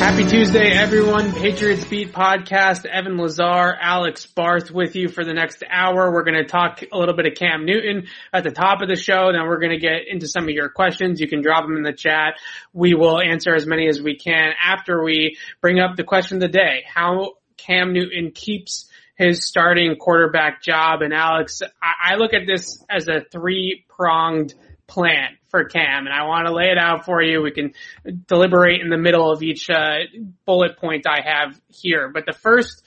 Happy Tuesday, everyone. Patriots Beat podcast. Evan Lazar, Alex Barth with you for the next hour. We're going to talk a little bit of Cam Newton at the top of the show. Then we're going to get into some of your questions. You can drop them in the chat. We will answer as many as we can after we bring up the question of the day. How Cam Newton keeps his starting quarterback job. And Alex, I, I look at this as a three pronged plan for Cam, and I want to lay it out for you. We can deliberate in the middle of each uh, bullet point I have here. But the first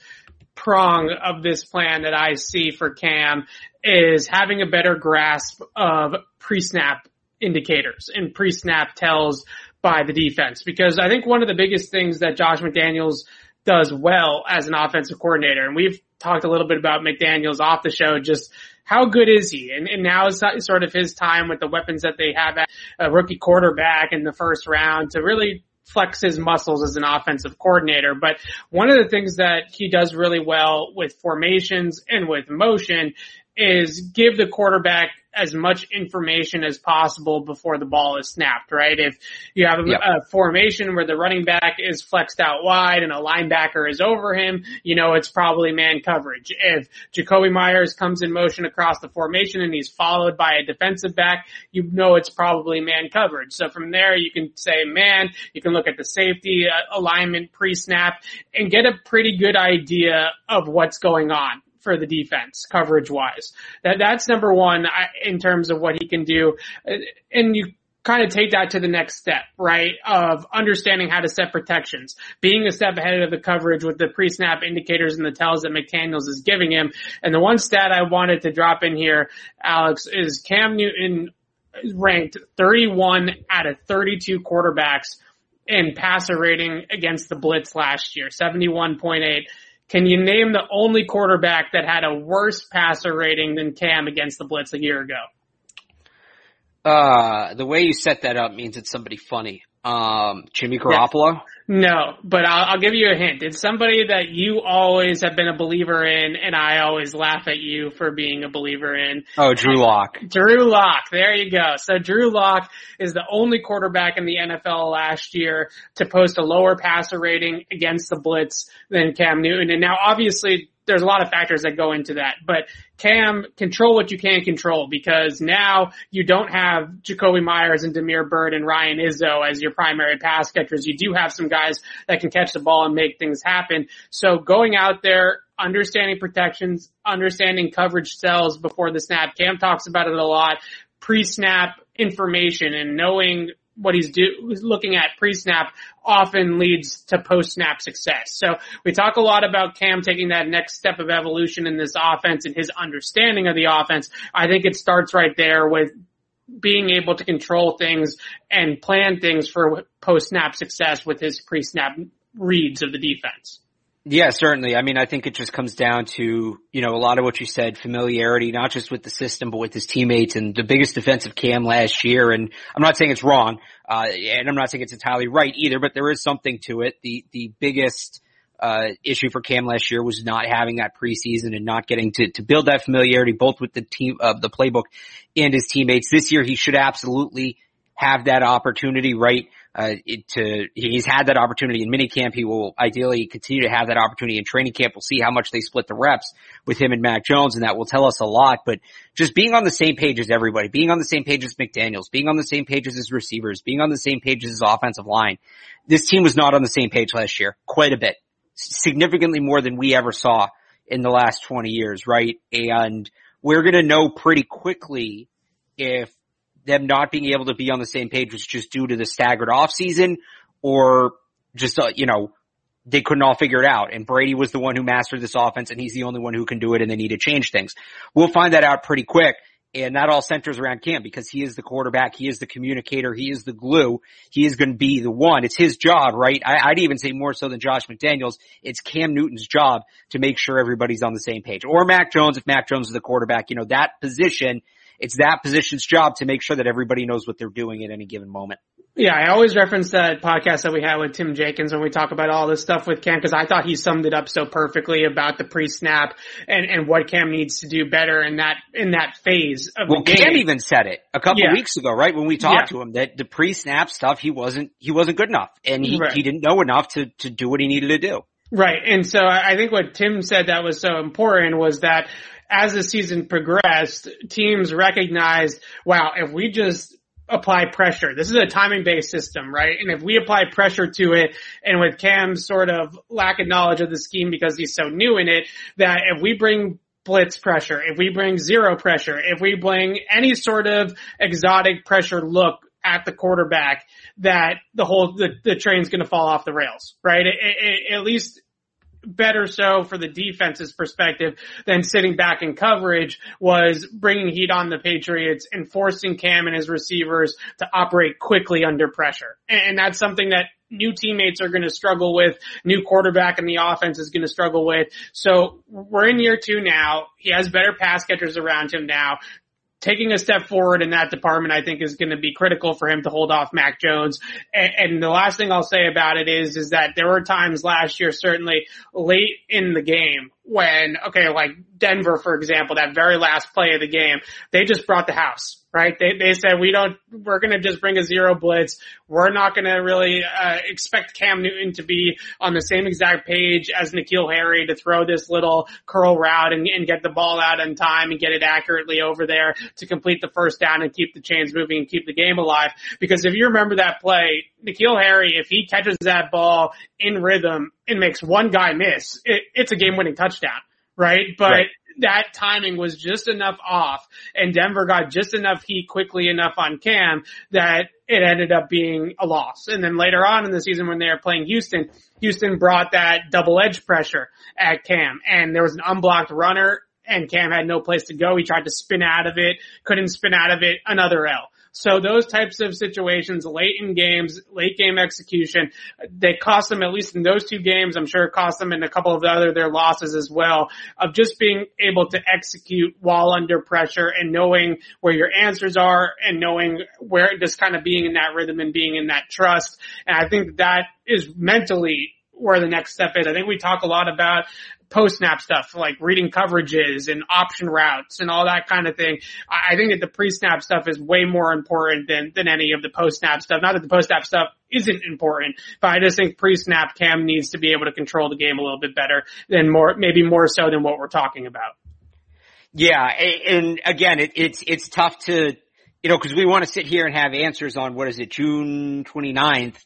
prong of this plan that I see for Cam is having a better grasp of pre-snap indicators and pre-snap tells by the defense. Because I think one of the biggest things that Josh McDaniels does well as an offensive coordinator, and we've talked a little bit about McDaniels off the show, just how good is he? And, and now is sort of his time with the weapons that they have at a rookie quarterback in the first round to really flex his muscles as an offensive coordinator. But one of the things that he does really well with formations and with motion is give the quarterback as much information as possible before the ball is snapped, right? If you have a, yep. a, formation where the running back is flexed out wide and a linebacker is over him, you know it's probably man coverage. If Jakobi Meyers comes in motion across the formation and he's followed by a defensive back, you know it's probably man coverage. So from there you can say man, you can look at the safety uh, alignment pre-snap and get a pretty good idea of what's going on for the defense coverage wise. That that's number one in terms of what he can do, and you kind of take that to the next step, right? Of understanding how to set protections, being a step ahead of the coverage with the pre-snap indicators and the tells that McDaniels is giving him. And the one stat I wanted to drop in here, Alex, is Cam Newton ranked 31 out of 32 quarterbacks in passer rating against the blitz last year, 71.8. Can you name the only quarterback that had a worse passer rating than Cam against the blitz a year ago? Uh, the way you set that up means it's somebody funny. Um, Jimmy Garoppolo? No, but I'll, I'll, give you a hint. It's somebody that you always have been a believer in, and I always laugh at you for being a believer in. Oh, Drew Lock. Drew Lock. There you go. So Drew Lock is the only quarterback in the NFL last year to post a lower passer rating against the blitz than Cam Newton. And now obviously there's a lot of factors that go into that. But Cam, control what you can control because now you don't have Jakobi Meyers and Damiere Byrd and Ryan Izzo as your primary pass catchers. You do have some guys that can catch the ball and make things happen. So going out there, understanding protections, understanding coverage cells before the snap. Cam talks about it a lot. Pre-snap information and knowing what he's do, looking at pre-snap often leads to post-snap success. So we talk a lot about Cam taking that next step of evolution in this offense and his understanding of the offense. I think it starts right there with being able to control things and plan things for post-snap success with his pre-snap reads of the defense. Yeah, certainly. I mean, I think it just comes down to, you know, a lot of what you said, familiarity, not just with the system, but with his teammates and the biggest defensive cam last year. And I'm not saying it's wrong, uh, and I'm not saying it's entirely right either, but there is something to it. The, the biggest, uh, issue for Cam last year was not having that preseason and not getting to, to build that familiarity both with the team, uh, the playbook and his teammates. This year he should absolutely have that opportunity, right? Uh, to, he's had that opportunity in minicamp. He will ideally continue to have that opportunity in training camp. We'll see how much they split the reps with him and Mac Jones and that will tell us a lot, but just being on the same page as everybody, being on the same page as McDaniels, being on the same page as his receivers, being on the same page as his offensive line. This team was not on the same page last year, quite a bit, significantly more than we ever saw in the last 20 years, right? And we're going to know pretty quickly if them not being able to be on the same page was just due to the staggered off season or just, uh, you know, they couldn't all figure it out. And Brady was the one who mastered this offense and he's the only one who can do it and they need to change things. We'll find that out pretty quick. And that all centers around Cam because he is the quarterback. He is the communicator. He is the glue. He is going to be the one. It's his job, right? I, would even say more so than Josh McDaniels. It's Cam Newton's job to make sure everybody's on the same page. Or Mac Jones, if Mac Jones is the quarterback, you know, that position it's that position's job to make sure that everybody knows what they're doing at any given moment. Yeah, I always reference that podcast that we had with Tim Jenkins when we talk about all this stuff with Cam because I thought he summed it up so perfectly about the pre-snap and, and what Cam needs to do better in that in that phase of well, the game. Cam even said it a couple yeah. weeks ago, right? When we talked yeah. to him that the pre-snap stuff he wasn't he wasn't good enough and he right. he didn't know enough to to do what he needed to do. Right. And so I think what Tim said that was so important was that as the season progressed, teams recognized, wow, if we just apply pressure, this is a timing based system, right? And if we apply pressure to it and with Cam's sort of lack of knowledge of the scheme because he's so new in it, that if we bring blitz pressure, if we bring zero pressure, if we bring any sort of exotic pressure look at the quarterback that the whole the, the train's going to fall off the rails, right? It, it, at least better so for the defense's perspective than sitting back in coverage was bringing heat on the Patriots and forcing Cam and his receivers to operate quickly under pressure. And that's something that new teammates are going to struggle with. New quarterback in the offense is going to struggle with. So we're in year two now. He has better pass catchers around him now taking a step forward in that department, I think is going to be critical for him to hold off Mac Jones. And, and, the last thing I'll say about it is, is that there were times last year, certainly late in the game when, okay, like Denver, for example, that very last play of the game, they just brought the house, right? They, they said, we don't, we're going to just bring a zero blitz. We're not going to really, uh, expect Cam Newton to be on the same exact page as N'Keal Harry to throw this little curl route and, and get the ball out in time and get it accurately over there to complete the first down and keep the chains moving and keep the game alive. Because if you remember that play, N'Keal Harry, if he catches that ball in rhythm and makes one guy miss, it, it's a game winning touchdown, right? But right. that timing was just enough off and Denver got just enough heat quickly enough on Cam that it ended up being a loss. And then later on in the season when they were playing Houston, Houston brought that double edge pressure at Cam and there was an unblocked runner and Cam had no place to go. He tried to spin out of it, couldn't spin out of it, another L. So those types of situations, late in games, late game execution, they cost them at least in those two games. I'm sure it cost them in a couple of the other their losses as well of just being able to execute while under pressure and knowing where your answers are and knowing where just kind of being in that rhythm and being in that trust. And I think that is mentally where the next step is. I think we talk a lot about post snap stuff like reading coverages and option routes and all that kind of thing. I think that the pre snap stuff is way more important than, than any of the post snap stuff. Not that the post snap stuff isn't important, but I just think pre snap Cam needs to be able to control the game a little bit better than more, maybe more so than what we're talking about. Yeah. And again, it, it's, it's tough to, you know, cause we want to sit here and have answers on what is it, June 29th.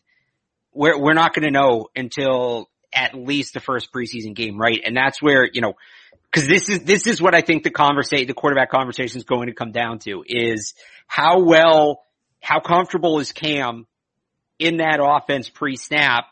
We're, we're not going to know until at least the first preseason game, right? And that's where, you know, cause this is, this is what I think the conversation, the quarterback conversation is going to come down to is how well, how comfortable is Cam in that offense pre-snap?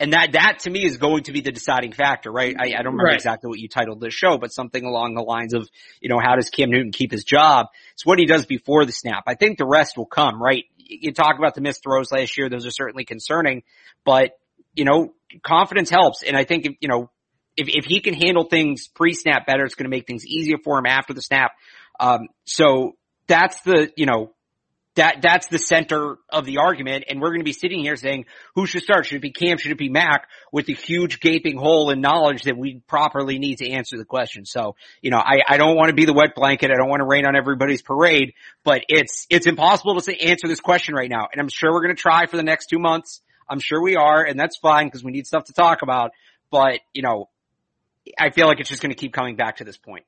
And that, that to me is going to be the deciding factor, right? I, I don't remember right. exactly what you titled this show, but something along the lines of, you know, how does Cam Newton keep his job? It's what he does before the snap. I think the rest will come, right? You talk about the missed throws last year. Those are certainly concerning, but you know, confidence helps. And I think, if, you know, if, if he can handle things pre-snap better, it's going to make things easier for him after the snap. Um, so that's the, you know, that that's the center of the argument. And we're going to be sitting here saying, who should start? Should it be Cam? Should it be Mac? With a huge gaping hole in knowledge that we properly need to answer the question. So, you know, I, I don't want to be the wet blanket. I don't want to rain on everybody's parade, but it's, it's impossible to say, answer this question right now. And I'm sure we're going to try for the next two months. I'm sure we are, and that's fine because we need stuff to talk about. But, you know, I feel like it's just going to keep coming back to this point.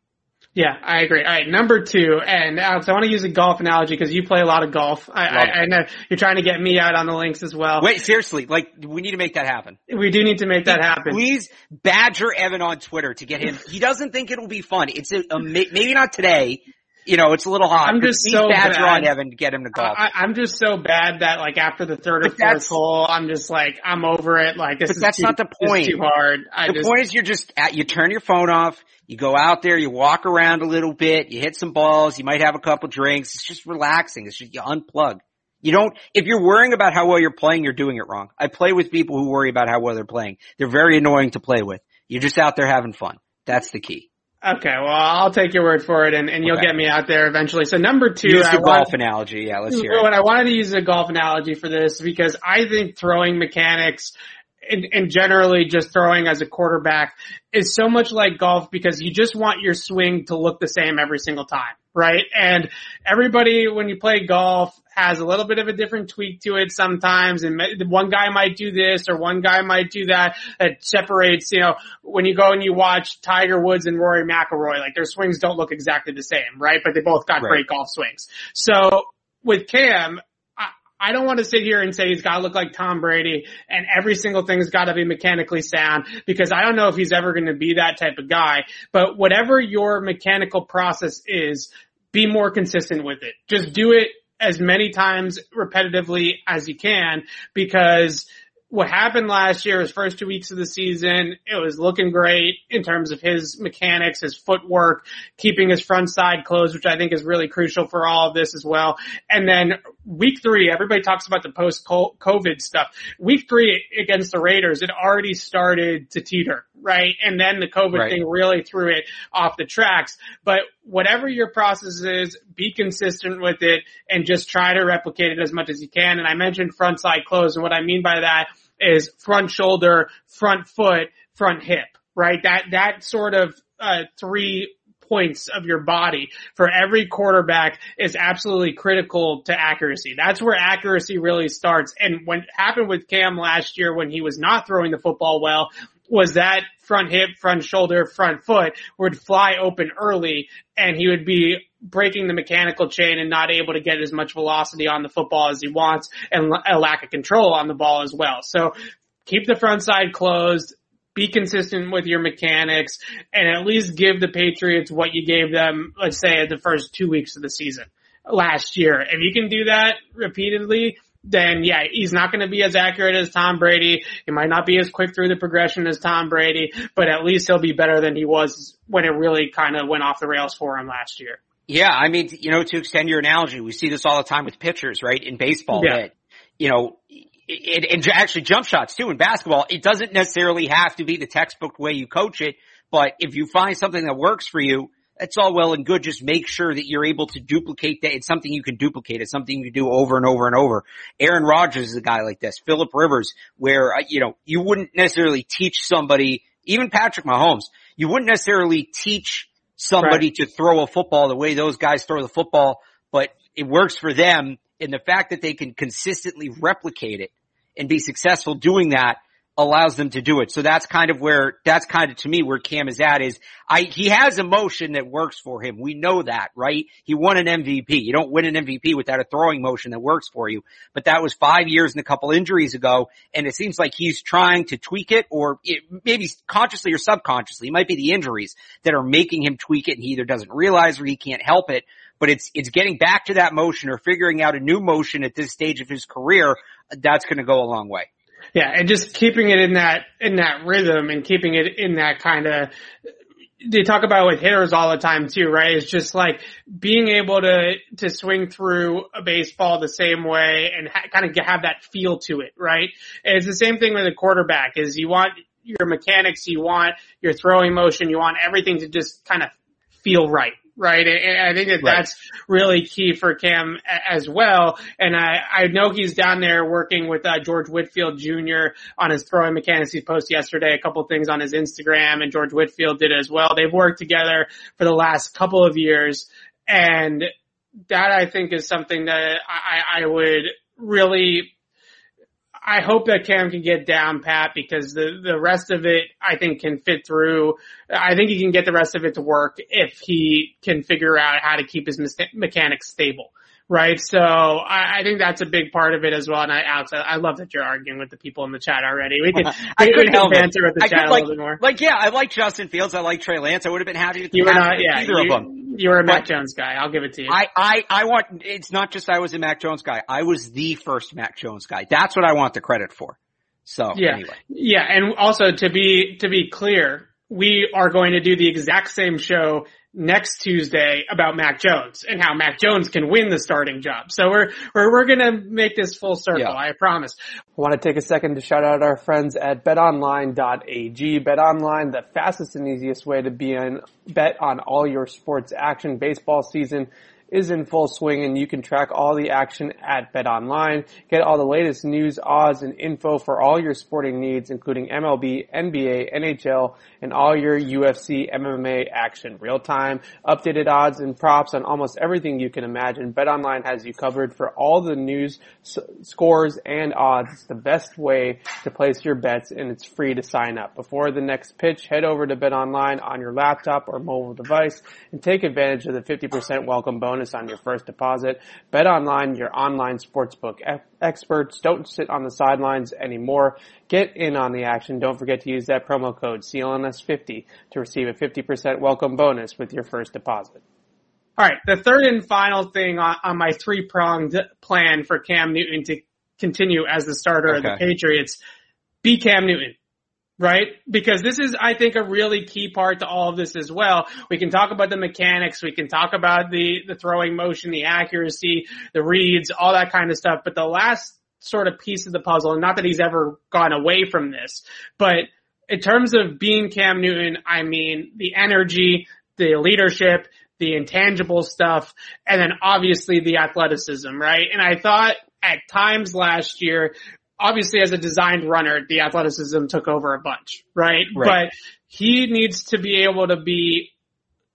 Yeah, I agree. All right, number two, and Alex, I want to use a golf analogy because you play a lot of golf. I, I, I, know you're trying to get me out on the links as well. Wait, seriously, like we need to make that happen. We do need to make that happen. Please badger Evan on Twitter to get him. He doesn't think it'll be fun. It's a, a maybe not today, you know, it's a little hot. I'm just so bad. on Evan to get him to golf. I, am just so bad that like after the third but or fourth hole, I'm just like I'm over it. Like this is that's too, not the point. Too hard. I the just, point is you're just at, you turn your phone off. You go out there, you walk around a little bit, you hit some balls, you might have a couple drinks. It's just relaxing. It's just you unplug. You don't, if you're worrying about how well you're playing, you're doing it wrong. I play with people who worry about how well they're playing. They're very annoying to play with. You're just out there having fun. That's the key. Okay, well, I'll take your word for it, and, and you'll Okay. get me out there eventually. So number two, Use I the want- golf analogy. Yeah, let's hear it. What I wanted to use a golf analogy for this because I think throwing mechanics and, and generally just throwing as a quarterback is so much like golf because you just want your swing to look the same every single time, right? And everybody, when you play golf, has a little bit of a different tweak to it sometimes. And one guy might do this or one guy might do that. That separates, you know, when you go and you watch Tiger Woods and Rory McIlroy, like their swings don't look exactly the same, right? But they both got Right. great golf swings. So with Cam, I, don't want to sit here and say he's got to look like Tom Brady and every single thing's got to be mechanically sound because I don't know if he's ever going to be that type of guy. But whatever your mechanical process is, be more consistent with it. Just do it as many times repetitively as you can because what happened last year, his first two weeks of the season, it was looking great in terms of his mechanics, his footwork, keeping his front side closed, which I think is really crucial for all of this as well. And then week three, everybody talks about the post COVID stuff. Week three against the Raiders, it already started to teeter, right? And then the COVID Right. thing really threw it off the tracks. But whatever your process is, be consistent with it and just try to replicate it as much as you can. And I mentioned front side close. And what I mean by that is front shoulder, front foot, front hip, right? That, that sort of, uh, three points of your body for every quarterback is absolutely critical to accuracy. That's where accuracy really starts. And what happened with Cam last year when he was not throwing the football well was that front hip, front shoulder, front foot would fly open early and he would be breaking the mechanical chain and not able to get as much velocity on the football as he wants and a lack of control on the ball as well. So keep the front side closed, be consistent with your mechanics, and at least give the Patriots what you gave them, let's say, at the first two weeks of the season last year. If you can do that repeatedly, then yeah, he's not going to be as accurate as Tom Brady. He might not be as quick through the progression as Tom Brady, but at least he'll be better than he was when it really kind of went off the rails for him last year. Yeah, I mean, you know, to extend your analogy, we see this all the time with pitchers, right? In baseball, Yeah. that, you know, it, and actually jump shots too in basketball. It doesn't necessarily have to be the textbook way you coach it, but if you find something that works for you, that's all well and good. Just make sure that you're able to duplicate that. It's something you can duplicate. It's something you can do over and over and over. Aaron Rodgers is a guy like this. Philip Rivers, where, uh, you know, you wouldn't necessarily teach somebody, even Patrick Mahomes, you wouldn't necessarily teach somebody to throw a football the way those guys throw the football, but it works for them. And the fact that they can consistently replicate it and be successful doing that allows them to do it. So that's kind of where, that's kind of to me where Cam is at is I, he has a motion that works for him. We know that, right? He won an MVP. You don't win an MVP without a throwing motion that works for you. But that was five years and a couple injuries ago. And it seems like he's trying to tweak it or it, maybe consciously or subconsciously. It might be the injuries that are making him tweak it and he either doesn't realize or he can't help it. But it's, it's getting back to that motion or figuring out a new motion at this stage of his career. That's going to go a long way. Yeah, and just keeping it in that in that rhythm and keeping it in that kind of they talk about with hitters all the time too, right? It's just like being able to to swing through a baseball the same way and ha- kind of have that feel to it, right? And it's the same thing with a quarterback. Is you want your mechanics, you want your throwing motion, you want everything to just kind of feel right, right? And I think that right. that's really key for Cam as well. And I, I know he's down there working with uh, George Whitfield Jr. on his throwing mechanics. He posted yesterday a couple things on his Instagram and George Whitfield did as well. They've worked together for the last couple of years and that I think is something that I, I would really I hope that Cam can get down pat because the the rest of it I think can fit through. I think he can get the rest of it to work if he can figure out how to keep his mechanics stable. Right. So I, I think that's a big part of it as well. And I, Alex, I, I love that you're arguing with the people in the chat already. We can, I we, could banter with the I chat could, like, a little bit more. Like, yeah, I like Justin Fields. I like Trey Lance. I would have been happy with you were not, yeah, either you, of them. You were a Mac Jones guy. I'll give it to you. I, I, I want, it's not just I was a Mac Jones guy. I was the first Mac Jones guy. That's what I want the credit for. So yeah, anyway. yeah, and also to be to be clear, we are going to do the exact same show next Tuesday about Mac Jones and how Mac Jones can win the starting job. So we're we're we're gonna make this full circle. Yeah. I promise. I want to take a second to shout out our friends at BetOnline.ag. BetOnline, the fastest and easiest way to be in bet on all your sports action. Baseball season is in full swing and you can track all the action at BetOnline. Get all the latest news, odds, and info for all your sporting needs, including MLB, NBA, NHL, and all your UFC, MMA action. Real time, updated odds and props on almost everything you can imagine. BetOnline has you covered for all the news, s- scores, and odds. It's the best way to place your bets and it's free to sign up. Before the next pitch, head over to BetOnline on your laptop or mobile device and take advantage of the 50% welcome bonus bonus on your first deposit. Bet online, your online sportsbook experts. Don't sit on the sidelines anymore. Get in on the action. Don't forget to use that promo code CLNS50 to receive a 50% welcome bonus with your first deposit. All right, the third and final thing on, on my three pronged plan for Cam Newton to continue as the starter okay. of the Patriots, be Cam Newton right? Because this is, I think, a really key part to all of this as well. We can talk about the mechanics, we can talk about the, the throwing motion, the accuracy, the reads, all that kind of stuff. But the last sort of piece of the puzzle, and not that he's ever gone away from this, but in terms of being Cam Newton, I mean, the energy, the leadership, the intangible stuff, and then obviously the athleticism, right? And I thought at times last year obviously as a designed runner, the athleticism took over a bunch, right? right? But he needs to be able to be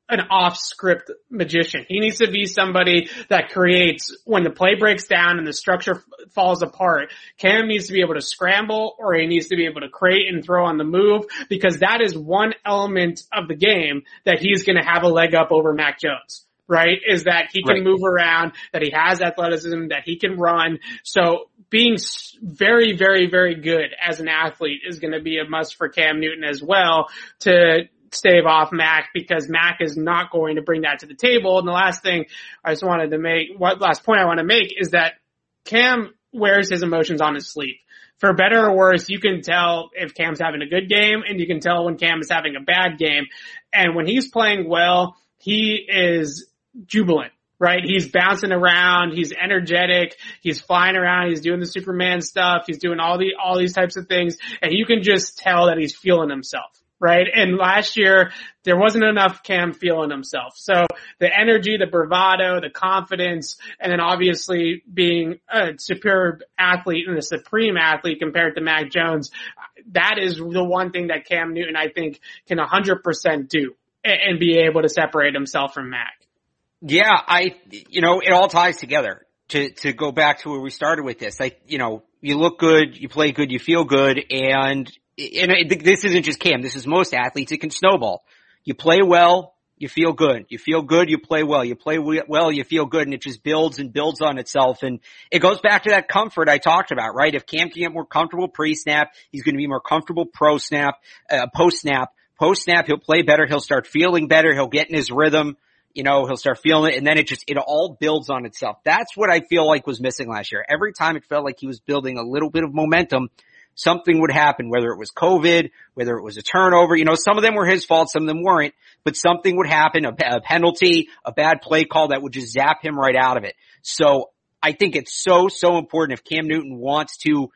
an off script magician. He needs to be somebody that creates when the play breaks down and the structure falls apart. Cam needs to be able to scramble or he needs to be able to create and throw on the move because that is one element of the game that he's going to have a leg up over Mac Jones right? Is that he can right. move around, that he has athleticism, that he can run. So being very, very, very good as an athlete is going to be a must for Cam Newton as well to stave off Mac because Mac is not going to bring that to the table. And the last thing I just wanted to make, what last point I want to make is that Cam wears his emotions on his sleeve. For better or worse, you can tell if Cam's having a good game and you can tell when Cam is having a bad game. And when he's playing well, he is jubilant, right? He's bouncing around. He's energetic. He's flying around. He's doing the Superman stuff. He's doing all the, all these types of things. And you can just tell that he's feeling himself. Right. And last year there wasn't enough Cam feeling himself. So the energy, the bravado, the confidence, and then obviously being a superb athlete and a supreme athlete compared to Mac Jones, that is the one thing that Cam Newton I think can 100% do and be able to separate himself from Mac. Yeah, I, you know, it all ties together to, to go back to where we started with this. Like, you know, you look good, you play good, you feel good, and, and this isn't just Cam, this is most athletes, it can snowball. You play well, you feel good. You feel good, you play well. You play well, you feel good, and it just builds and builds on itself. And it goes back to that comfort I talked about, right? If Cam can get more comfortable pre-snap, he's going to be more comfortable pro-snap, uh, post-snap. Post-snap, he'll play better, he'll start feeling better, he'll get in his rhythm you know, he'll start feeling it and then it just, it all builds on itself. That's what I feel like was missing last year. Every time it felt like he was building a little bit of momentum, something would happen, whether it was COVID, whether it was a turnover, you know, some of them were his fault, some of them weren't, but something would happen, a, a penalty, a bad play call that would just zap him right out of it. So I think it's so, so important if Cam Newton wants to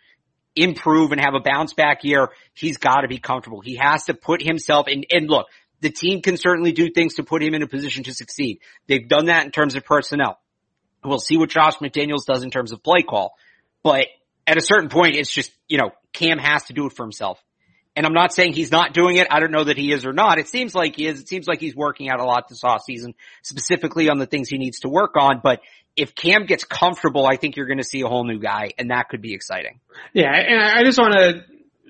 improve and have a bounce back year, he's got to be comfortable. He has to put himself in, and look, the team can certainly do things to put him in a position to succeed. They've done that in terms of personnel. We'll see what Josh McDaniels does in terms of play call. But at a certain point, it's just, you know, Cam has to do it for himself. And I'm not saying he's not doing it. I don't know that he is or not. It seems like he is. It seems like he's working out a lot this off season, specifically on the things he needs to work on. But if Cam gets comfortable, I think you're going to see a whole new guy and that could be exciting. Yeah. And I just want to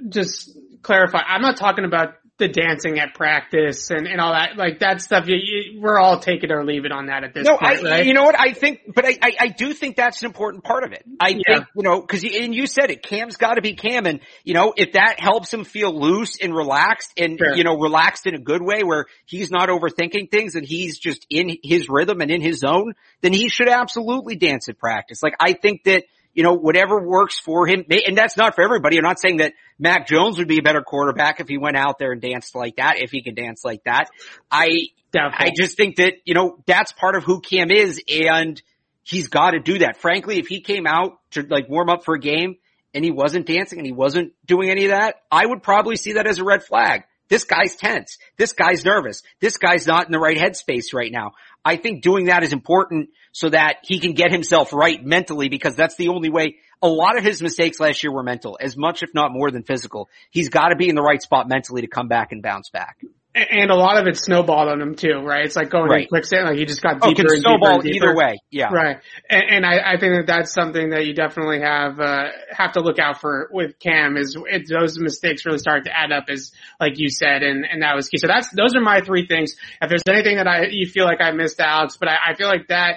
just clarify. I'm not talking about the dancing at practice and, and all that, like that stuff, you, you, we're all take it or leave it on that at this no, point, I, right? you know what? I think, but I, I, I do think that's an important part of it. I Yeah. think, you know, cause you, and you said it, Cam's gotta be Cam and, you know, if that helps him feel loose and relaxed and, Sure. you know, relaxed in a good way where he's not overthinking things and he's just in his rhythm and in his zone, then he should absolutely dance at practice. Like I think that, you know, whatever works for him, and that's not for everybody. I'm not saying that Mac Jones would be a better quarterback if he went out there and danced like that, if he could dance like that. I, Doubtful. I just think that, you know, that's part of who Cam is and he's got to do that. Frankly, if he came out to like warm up for a game and he wasn't dancing and he wasn't doing any of that, I would probably see that as a red flag. This guy's tense. This guy's nervous. This guy's not in the right headspace right now. I think doing that is important so that he can get himself right mentally because that's the only way. A lot of his mistakes last year were mental, as much if not more than physical. He's got to be in the right spot mentally to come back and bounce back. And a lot of it snowballed on him too, right? It's like going in Right. quicksand, like he just got Oh, deeper can and deeper snowball and deeper. either way. Yeah. Right. And, and I, I think that that's something that you definitely have, uh, have to look out for with Cam is it, those mistakes really start to add up as, like you said, and, and that was key. So that's, those are my three things. If there's anything that I, you feel like I missed, Alex, but I, I feel like that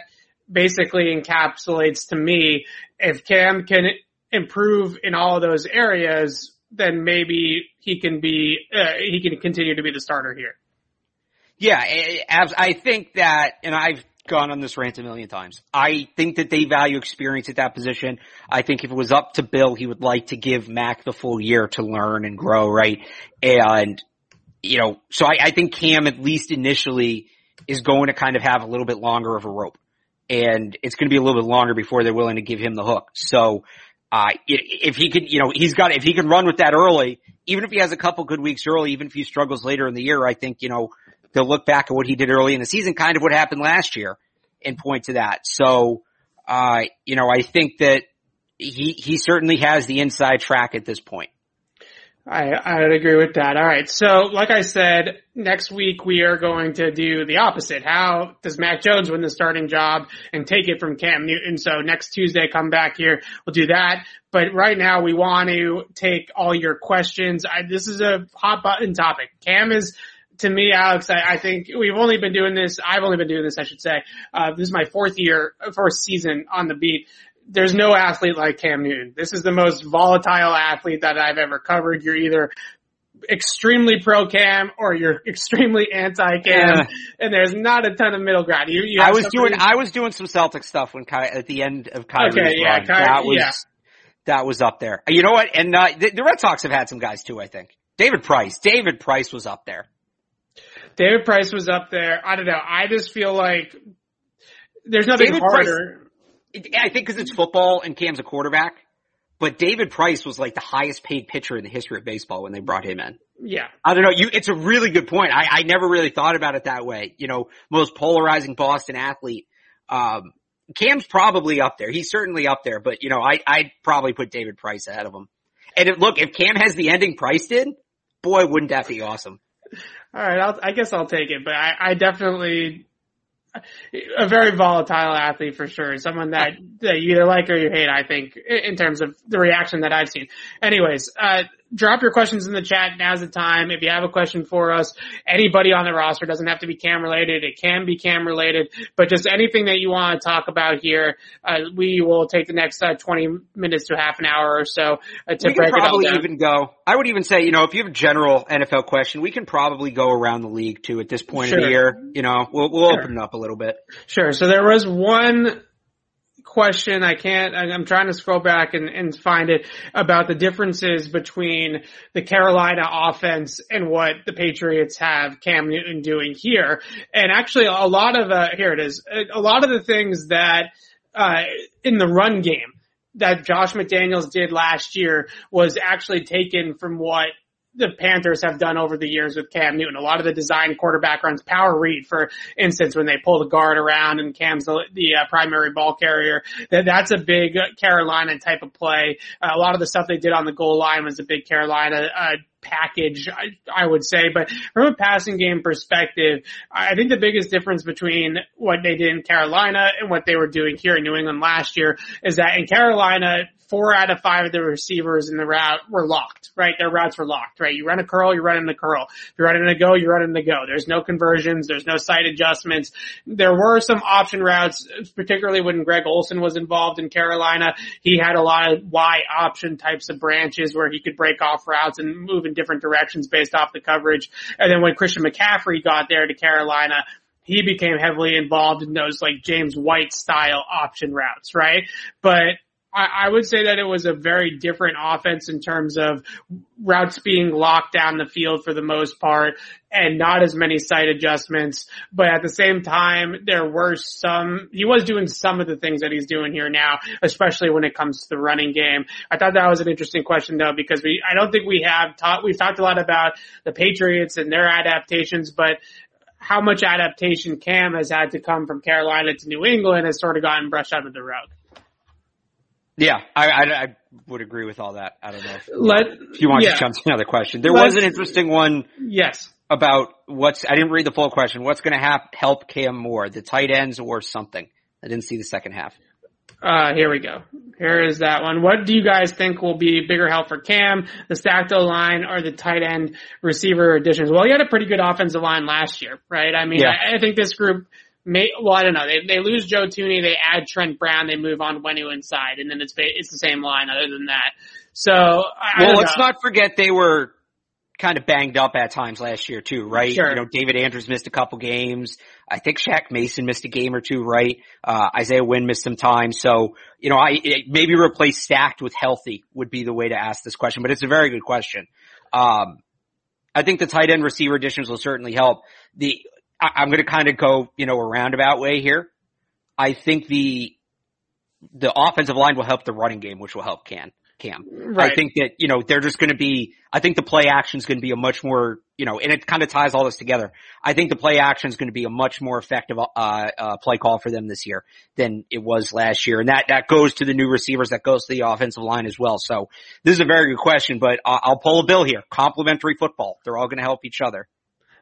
basically encapsulates to me, if Cam can improve in all of those areas, then maybe he can be, uh, he can continue to be the starter here. Yeah, I- think that, and I've gone on this rant a million times. I think that they value experience at that position. I think if it was up to Bill, he would like to give Mac the full year to learn and grow, right? And, you know, so I, I think Cam, at least initially, is going to kind of have a little bit longer of a rope. And it's going to be a little bit longer before they're willing to give him the hook. So, uh, if he could, you know, he's got, if he can run with that early, even if he has a couple good weeks early, even if he struggles later in the year, I think, you know, they'll look back at what he did early in the season, kind of what happened last year and point to that. So, uh, you know, I think that he, he certainly has the inside track at this point. I, I would agree with that. All right. So, like I said, next week we are going to do the opposite. How does Mac Jones win the starting job and take it from Cam Newton? So next Tuesday, come back here. We'll do that. But right now we want to take all your questions. I, this is a hot button topic. Cam is, to me, Alex, I, I think we've only been doing this. I've only been doing this, I should say. Uh, this is my fourth year, fourth season on the beat there's no athlete like Cam Newton. This is the most volatile athlete that I've ever covered. You're either extremely pro Cam or you're extremely anti Cam, Yeah. and there's not a ton of middle ground. You, you I was doing, I was doing some Celtic stuff when Ky, at the end of Kyrie's Okay, yeah, run. Ky- that was, yeah. that was up there. You know what? And, uh, the, the Red Sox have had some guys too, I think. David Price. David Price was up there. David Price was up there. I don't know. I just feel like there's nothing David Price- harder. I think because it's football and Cam's a quarterback, but David Price was like the highest paid pitcher in the history of baseball when they brought him in. Yeah. I don't know. You, it's a really good point. I, I never really thought about it that way. You know, most polarizing Boston athlete. Um, Cam's probably up there. He's certainly up there, but you know, I, I'd probably put David Price ahead of him. And if, look, if Cam has the ending Price did, boy, wouldn't that be awesome? All right. I'll, I guess I'll take it, but I, I definitely a very volatile athlete for sure. Someone that, that you either like or you hate, I think, in terms of the reaction that I've seen. Anyways, uh, drop your questions in the chat. Now's the time. If you have a question for us, anybody on the roster doesn't have to be cam related. It can be cam related, but just anything that you want to talk about here, uh, we will take the next uh, 20 minutes to half an hour or so uh, to we break can probably even go. I would even say, you know, if you have a general NFL question, we can probably go around the league too at this point of the year. You know, we'll we'll Sure. open it up a little bit. Sure. So there was one question I can't, I'm trying to scroll back and, and find it about the differences between the Carolina offense and what the Patriots have Cam Newton doing here. And actually a lot of, uh, here it is, a lot of the things that, uh, in the run game that Josh McDaniels did last year was actually taken from what the Panthers have done over the years with Cam Newton. A lot of the design quarterback runs power read, for instance, when they pull the guard around and Cam's the, the uh, primary ball carrier. That that's a big Carolina type of play. Uh, a lot of the stuff they did on the goal line was a big Carolina. Uh, package, I, I, would say. But from a passing game perspective, I think the biggest difference between what they did in Carolina and what they were doing here in New England last year is that in Carolina, four out of five of the receivers in the route were locked, right? Their routes were locked, right? You run a curl, you run in the curl. If you're running a go, you're running the go. There's no conversions. There's no sight adjustments. There were some option routes, particularly when Greg Olsen was involved in Carolina. He had a lot of Y option types of branches where he could break off routes and move in different directions based off the coverage. And then when Christian McCaffrey got there to Carolina, he became heavily involved in those like James White style option routes, right? But I, would say that it was a very different offense in terms of routes being locked down the field for the most part and not as many sight adjustments. But at the same time, there were some, he was doing some of the things that he's doing here now, especially when it comes to the running game. I thought that was an interesting question though, because we, I don't think we have taught, we've talked a lot about the Patriots and their adaptations, but how much adaptation Cam has had to come from Carolina to New England has sort of gotten brushed under the rug. Yeah, I, I, I, would agree with all that. I don't know if, Let, if you want yeah. to jump to another question. There was an interesting one. Yes. About what's, I didn't read the full question. What's going to ha- help Cam more, the tight ends or something? I didn't see the second half. Uh, here we go. Here is that one. What do you guys think will be bigger help for Cam, the stacked O line, or the tight end receiver additions? Well, he had a pretty good offensive line last year, right? I mean, yeah. I, I think this group may, well, I don't know. They, they lose Joe Thuney, they add Trent Brown, they move on Onwenu inside, and then it's, it's the same line other than that. So, I, well, let's know. not forget they were kind of banged up at times last year too, right? Sure. You know, David Andrews missed a couple games. I think Shaq Mason missed a game or two, right? Uh, Isaiah Wynn missed some time. So, you know, I, maybe replace stacked with healthy would be the way to ask this question, but it's a very good question. Um, I think the tight end receiver additions will certainly help. The I, am going to kind of go, you know, a roundabout way here. I think the the offensive line will help the running game, which will help Can Cam. Right. I think that you know they're just going to be. I think the play action is going to be a much more you know, and it kind of ties all this together. I think the play action is going to be a much more effective uh, uh, play call for them this year than it was last year, and that that goes to the new receivers, that goes to the offensive line as well. So this is a very good question, but I'll, I'll pull a bill here. Complementary football. They're all going to help each other.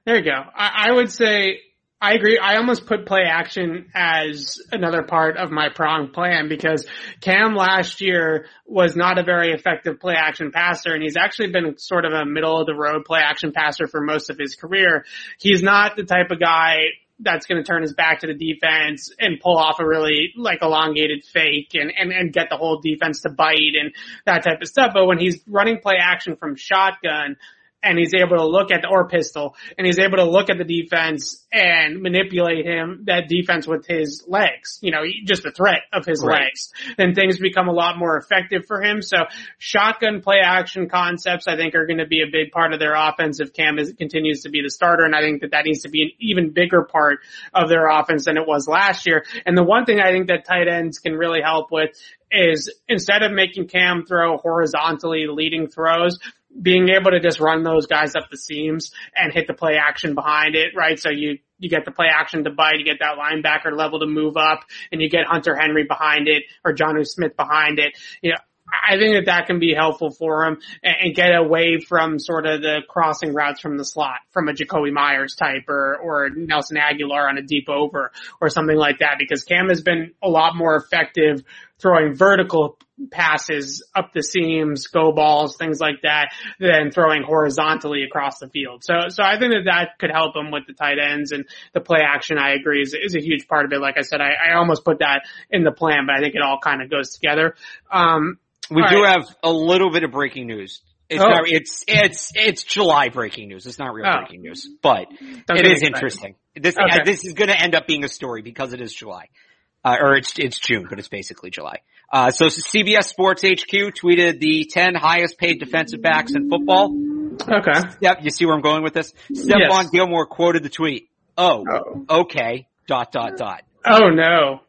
There you go. I, I would say I agree. I almost put play action as another part of my prong plan because Cam last year was not a very effective play action passer and he's actually been sort of a middle of the road play action passer for most of his career. He's not the type of guy that's going to turn his back to the defense and pull off a really like elongated fake and, and, and get the whole defense to bite and that type of stuff. But when he's running play action from shotgun, and he's able to look at the, or pistol, and he's able to look at the defense and manipulate him, that defense with his legs, you know, just the threat of his right. legs, then things become a lot more effective for him. So shotgun play action concepts, I think are going to be a big part of their offense if Cam is, continues to be the starter. And I think that that needs to be an even bigger part of their offense than it was last year. And the one thing I think that tight ends can really help with is instead of making Cam throw horizontally leading throws, being able to just run those guys up the seams and hit the play action behind it, right? So you, you get the play action to bite, you get that linebacker level to move up, and you get Hunter Henry behind it or Jonnu Smith behind it. You know, I think that that can be helpful for him and, and, get away from sort of the crossing routes from the slot, from a Jakobi Meyers type or, or Nelson Agholor on a deep over or something like that because Cam has been a lot more effective throwing vertical passes up the seams, go balls, things like that, than throwing horizontally across the field. So, so I think that that could help him with the tight ends and the play action. I agree is, is a huge part of it. Like I said, I, I almost put that in the plan, but I think it all kind of goes together. Um, we do right. have a little bit of breaking news. It's oh. not, it's, it's, it's July breaking news. It's not real oh. breaking news, but Don't it is interesting. This, okay. uh, this is going to end up being a story because it is July. Uh, or it's, it's June, but it's basically July. Uh, so CBS Sports HQ tweeted the 10 highest paid defensive backs in football. Okay. Yep. You see where I'm going with this? Stephon yes. Gilmore quoted the tweet. Oh, oh, okay. Dot, dot, dot. Oh no.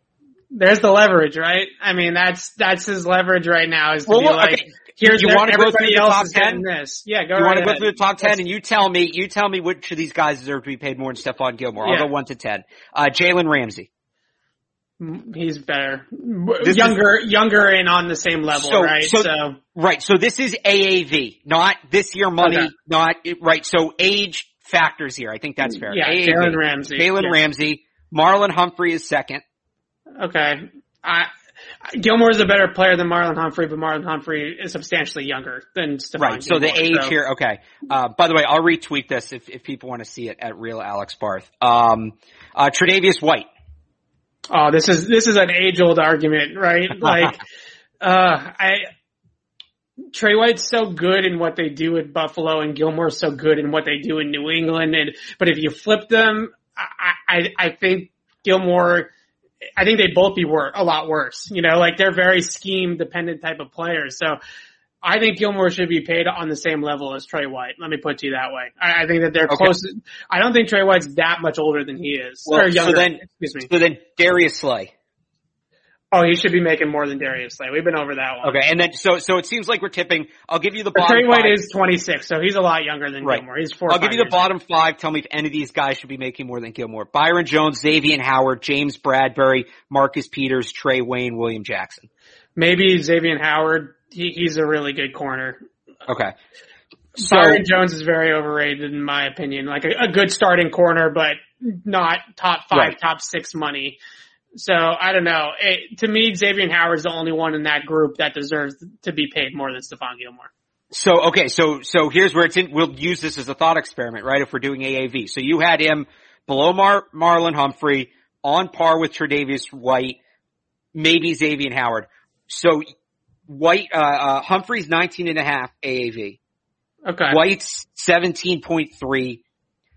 There's the leverage, right? I mean, that's, that's his leverage right now is to well, be like, okay. here's you wanna go through the top is getting 10? this. Yeah, go You right want to go through the top ten, Let's- and you tell me. You tell me which of these guys deserve to be paid more than Stephon Gilmore. I'll Yeah. go one to ten. Uh, Jalen Ramsey. He's better, This younger, younger, and on the same level, So- right? so- So, Right. So this is AAV, not this year money, Okay. not right. So age factors here. I think that's fair. yeah, AAV. Jalen Ramsey. Jalen Yeah. Ramsey. Marlon Humphrey is second. Okay, I. Gilmore is a better player than Marlon Humphrey, but Marlon Humphrey is substantially younger than Stephon Right. So the age so- here. Okay. Uh, by the way, I'll retweet this if, if people want to see it at real Alex Barth. Um, uh, Tre'Davious White. Oh, this is this is an age old argument, right? Like, uh, I Tre White's so good in what they do at Buffalo, and Gilmore's so good in what they do in New England. And but if you flip them, I I, I think Gilmore. I think they'd both be wor- a lot worse. You know, like they're very scheme dependent type of players. So I think Gilmore should be paid on the same level as Tre White. Let me put it to you that way. I, I think that they're Okay. close. I don't think Tre White's that much older than he is. Well, or so younger. then- excuse me. So then Darius Slay. Oh, he should be making more than Darius Slay. We've been over that one. Okay. And then so so it seems like we're tipping. I'll give you the bottom Tre White five. is 26, so he's a lot younger than Right. Gilmore. He's four. I'll give you the bottom five. Tell me if any of these guys should be making more than Gilmore. Byron Jones, Xavier Howard, James Bradberry, Marcus Peters, Trey Wayne, William Jackson. Maybe Xavier Howard. He, he's a really good corner. Okay. So Byron Jones is very overrated in my opinion. Like a, a good starting corner, but not top five, Right. top six money. So I don't know. It, to me, Xavier Howard's the only one in that group that deserves to be paid more than Stephon Gilmore. So okay, so so here's where it's in. We'll use this as a thought experiment, right? If we're doing AAV, so you had him below Mar- Marlon Humphrey, on par with Tre'Davious White, maybe Xavier Howard. So White, uh, uh, Humphrey's 19 and a half AAV. Okay. White's 17.3.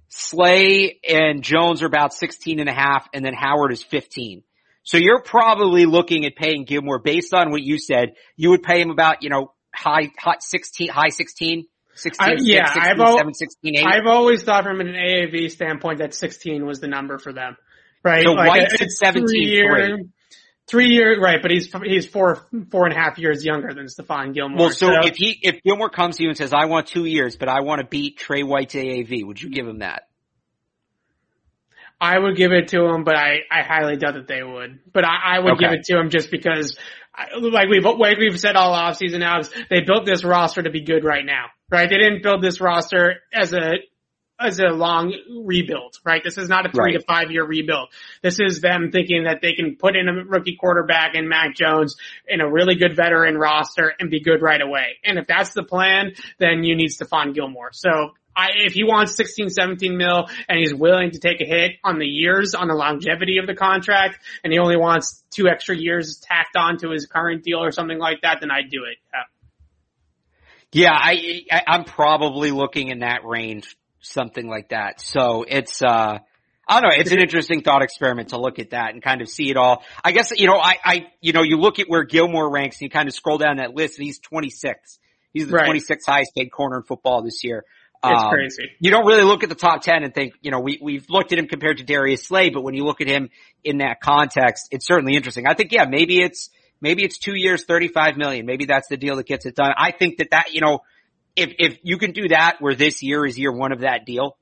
Slay and Jones are about 16 and a half, and then Howard is 15. So you're probably looking at paying Gilmore based on what you said. You would pay him about, you know, high, high 16, high 16, 16, I- yeah, 16, I've al- 7, 16, 8. I've always thought from an AAV standpoint that 16 was the number for them. Right? So like White's at it's 17.3. three year, three year, right, but he's, he's four, four and a half years younger than Stephon Gilmore. well, so if he, if Gilmore comes to you and says, I want two years, but I want to beat Tre White's AAV, would you give him that? I would give it to him, but I, I highly doubt that they would. But I, I would Okay. give it to him just because, like we've like we've said all offseason now, is they built this roster to be good right now, right? They didn't build this roster as a as a long rebuild, right? This is not a three Right. to five year rebuild. This is them thinking that they can put in a rookie quarterback and Mac Jones in a really good veteran roster and be good right away. And if that's the plan, then you need Stephon Gilmore. So I, if he wants 16, 17 mil and he's willing to take a hit on the years, on the longevity of the contract, and he only wants two extra years tacked on to his current deal or something like that, then I'd do it. Yeah. Yeah, I, I I'm probably looking in that range, something like that. So it's uh I don't know, it's an interesting thought experiment to look at that and kind of see it all. I guess you know, I I you know, you look at where Gilmore ranks and you kind of scroll down that list and he's 26. He's the Right. 26th highest paid corner in football this year. It's Um, crazy. You don't really look at the top 10 and think, you know, we, we've looked at him compared to Darius Slay, but when you look at him in that context, it's certainly interesting. I think, yeah, maybe it's, maybe it's two years, 35 million. Maybe that's the deal that gets it done. I think that that, you know, if, if you can do that where this year is year one of that deal,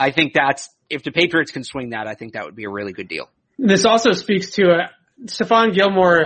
I think that's, if the Patriots can swing that, I think that would be a really good deal. This also speaks to uh, Stephon Gilmore.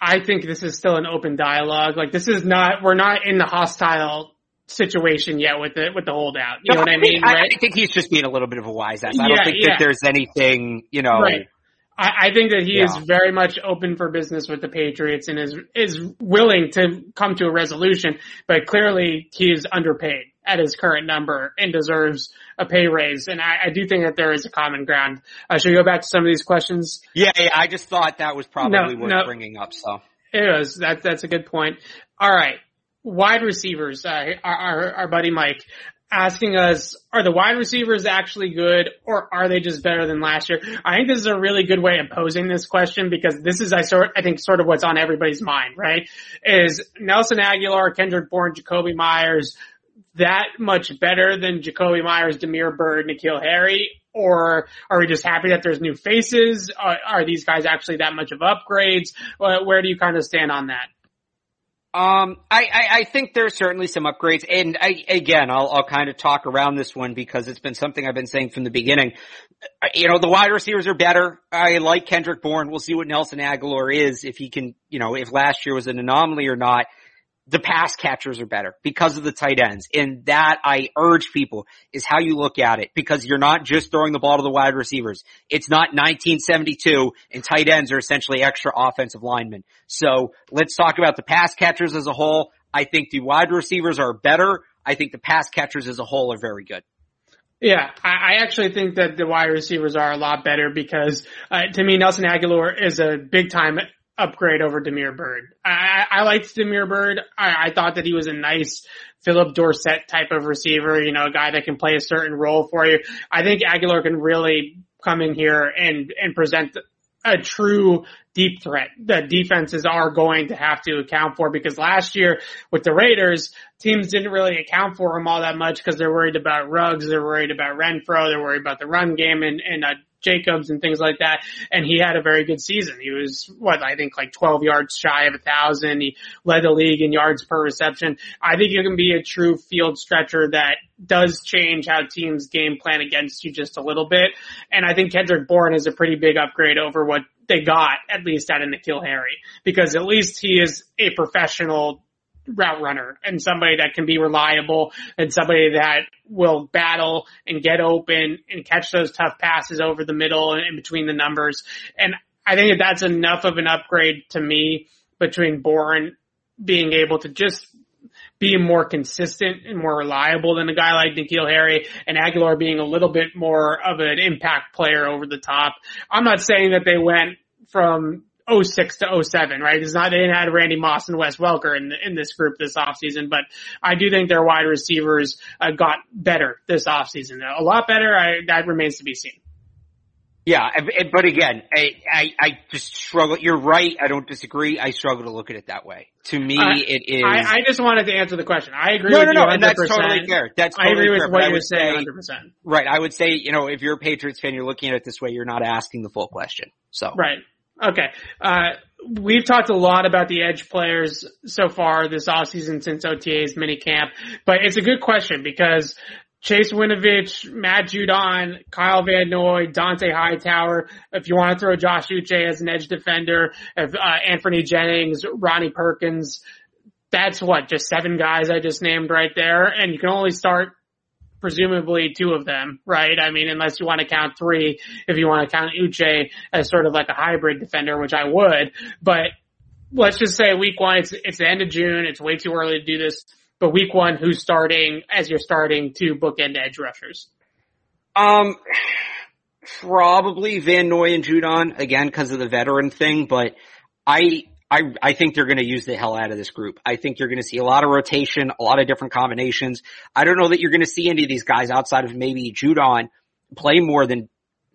I think this is still an open dialogue. Like this is not, we're not in the hostile situation yet with the with the holdout. You know what I mean? I, Right? I think he's just being a little bit of a wise ass. I Yeah, don't think yeah. that there's anything, you know, Right. I, I think that he is very much open for business with the Patriots and is is willing to come to a resolution, but clearly he is underpaid at his current number and deserves a pay raise. And I, I do think that there is a common ground. Uh, should we go back to some of these questions? yeah, yeah, I just thought that was probably No, worth no. bringing up, so. It was. That, that's a good point. All right. Wide receivers. Uh, our, our, our buddy Mike asking us, are the wide receivers actually good or are they just better than last year? I think this is a really good way of posing this question because this is, I sort, I think sort of what's on everybody's mind, right? Is Nelson Agholor, Kendrick Bourne, Jakobi Meyers that much better than Jakobi Meyers, Damiere Byrd, N'Keal Harry? Or are we just happy that there's new faces? Are, are these guys actually that much of upgrades? Where do you kind of stand on that? Um, I, I, I think there's certainly some upgrades, and I, again, I'll, I'll kind of talk around this one because it's been something I've been saying from the beginning. You know, the wide receivers are better. I like Kendrick Bourne. We'll see what Nelson Agholor is if he can, you know, if last year was an anomaly or not the pass catchers are better because of the tight ends. And that I urge people is how you look at it because you're not just throwing the ball to the wide receivers. It's not 1972 and tight ends are essentially extra offensive linemen. So let's talk about the pass catchers as a whole. I think the wide receivers are better. I think the pass catchers as a whole are very good. Yeah, I, actually think that the wide receivers are a lot better because uh, to me, Nelson Agholor is a big time upgrade over Damiere Byrd. I, I liked Damiere Byrd. I, I thought that he was a nice Phillip Dorsett type of receiver, you know, a guy that can play a certain role for you. I think Agholor can really come in here and, and present a true deep threat that defenses are going to have to account for because last year with the Raiders, teams didn't really account for him all that much because they're worried about Ruggs, they're worried about Renfrow, they're worried about the run game and, and uh, Jacobs and things like that. And he had a very good season. He was, what, I think like 12 yards shy of a thousand. He led the league in yards per reception. I think he can be a true field stretcher that does change how teams game plan against you just a little bit. And I think Kendrick Bourne is a pretty big upgrade over what they got, at least out of N'Keal Harry, because at least he is a professional route runner and somebody that can be reliable and somebody that will battle and get open and catch those tough passes over the middle and in between the numbers. And I think that that's enough of an upgrade to me between Bourne being able to just be more consistent and more reliable than a guy like N'Keal Harry and Agholor being a little bit more of an impact player over the top. I'm not saying that they went from 06 to 07, right? It's not, they didn't have Randy Moss and Wes Welker in, in this group this offseason, but I do think their wide receivers uh, got better this offseason. A lot better. I, that remains to be seen. Yeah, but again, I, I, I just struggle. You're right. I don't disagree. I struggle to look at it that way. To me, uh, it is. I, I, just wanted to answer the question. I agree no, with no, you. No, and that's totally fair. That's totally I agree with fair, what you're saying. 100%. Right. I would say, you know, if you're a Patriots fan, you're looking at it this way. You're not asking the full question. So. Right. Okay. Uh, we've talked a lot about the edge players so far this offseason since OTA's minicamp, but it's a good question because Chase Winovich, Matt Judon, Kyle Van Noy, Dont'a Hightower. If you want to throw Josh Uche as an edge defender, if, uh, Anfernee Jennings, Ronnie Perkins, that's what, just seven guys I just named right there. And you can only start presumably two of them, right? I mean, unless you want to count three, if you want to count Uche as sort of like a hybrid defender, which I would, but let's just say week one, it's, it's the end of June. It's way too early to do this, but week one, who's starting as you're starting to bookend edge rushers? Um, probably Van Noy and Judon again because of the veteran thing, but I, I, I think they're going to use the hell out of this group. I think you're going to see a lot of rotation, a lot of different combinations. I don't know that you're going to see any of these guys outside of maybe Judon play more than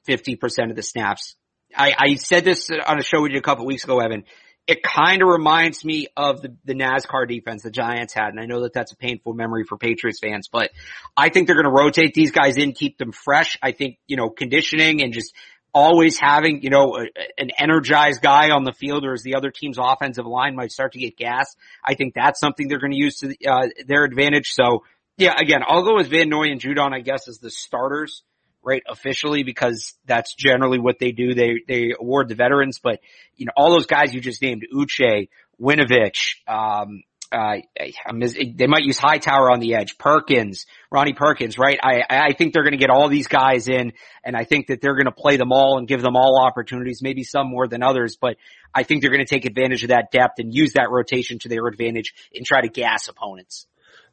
50% of the snaps. I, I said this on a show we did a couple weeks ago, Evan. It kind of reminds me of the, the NASCAR defense the Giants had, and I know that that's a painful memory for Patriots fans, but I think they're going to rotate these guys in, keep them fresh. I think, you know, conditioning and just always having, you know, an energized guy on the field or as the other team's offensive line might start to get gas. I think that's something they're going to use to uh, their advantage. So yeah, again, I'll go with Van Noy and Judon, I guess, as the starters, right, officially, because that's generally what they do. They, they award the veterans, but, you know, all those guys you just named, Uche, Winovich, um, uh, they might use Hightower on the edge, Perkins, Ronnie Perkins, right? I, I think they're going to get all these guys in and I think that they're going to play them all and give them all opportunities, maybe some more than others, but I think they're going to take advantage of that depth and use that rotation to their advantage and try to gas opponents.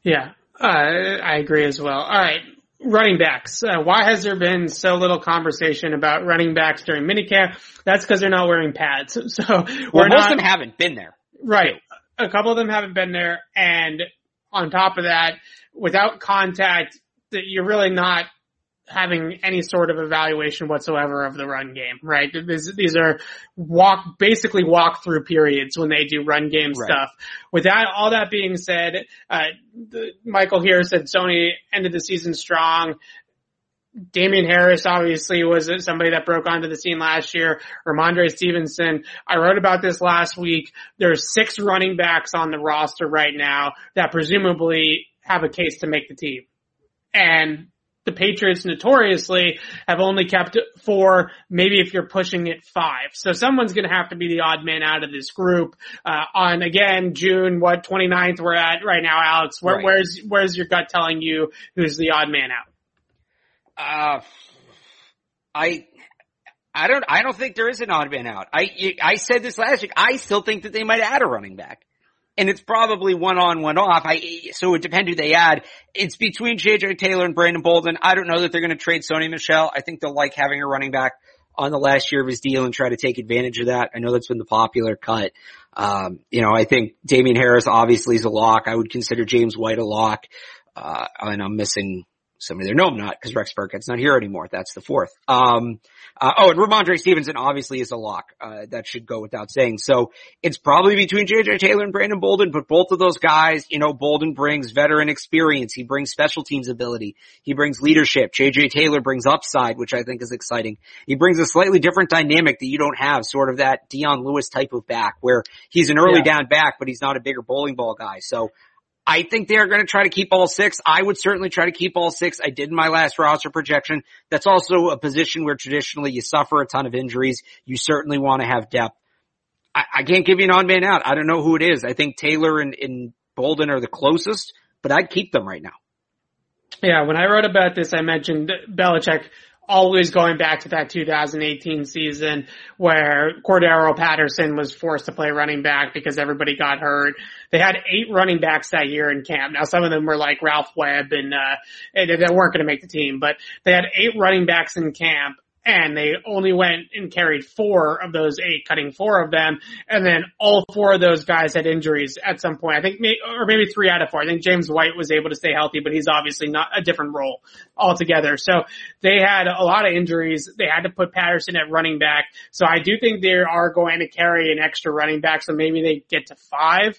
Yeah, uh, I agree as well. All right. Running backs. Uh, why has there been so little conversation about running backs during minicamp? That's because they're not wearing pads. So well, we're most not, of them haven't been there. Right a couple of them haven't been there. And on top of that, without contact, that you're really not having any sort of evaluation whatsoever of the run game, right? These, these are walk, basically walk through periods when they do run game right. stuff. With that, all that being said, uh, the, Michael here said Sony ended the season strong. Damien Harris obviously was somebody that broke onto the scene last year. Rhamondre Stevenson. I wrote about this last week. There's six running backs on the roster right now that presumably have a case to make the team. And the Patriots notoriously have only kept four, maybe if you're pushing it five. So someone's going to have to be the odd man out of this group. Uh, on again, June, what, 29th we're at right now, Alex. Where, right. Where's, where's your gut telling you who's the odd man out? Uh, I, I don't, I don't think there is an odd man out. I, I said this last week. I still think that they might add a running back and it's probably one on, one off. I, so it depends who they add. It's between JJ Taylor and Brandon Bolden. I don't know that they're going to trade Sony Michel. I think they'll like having a running back on the last year of his deal and try to take advantage of that. I know that's been the popular cut. Um, you know, I think Damien Harris obviously is a lock. I would consider James White a lock. Uh, and I'm missing somebody there. No, I'm not because Rex Burkhead's not here anymore. That's the fourth. Um, uh, oh, and Rhamondre Stevenson obviously is a lock. Uh, that should go without saying. So it's probably between JJ Taylor and Brandon Bolden, but both of those guys, you know, Bolden brings veteran experience. He brings special teams ability. He brings leadership. JJ Taylor brings upside, which I think is exciting. He brings a slightly different dynamic that you don't have, sort of that Dion Lewis type of back where he's an early yeah. down back, but he's not a bigger bowling ball guy. So I think they are going to try to keep all six. I would certainly try to keep all six. I did in my last roster projection. That's also a position where traditionally you suffer a ton of injuries. You certainly want to have depth. I, I can't give you an odd man out. I don't know who it is. I think Taylor and, and Bolden are the closest, but I'd keep them right now. Yeah, when I wrote about this, I mentioned Belichick always going back to that 2018 season where Cordarrelle Patterson was forced to play running back because everybody got hurt. They had eight running backs that year in camp. Now some of them were like Ralph Webb and, uh, they weren't going to make the team, but they had eight running backs in camp and they only went and carried four of those eight, cutting four of them, and then all four of those guys had injuries at some point. I think, or maybe three out of four. I think James White was able to stay healthy, but he's obviously not a different role altogether. So they had a lot of injuries. They had to put Patterson at running back. So I do think they are going to carry an extra running back. So maybe they get to five.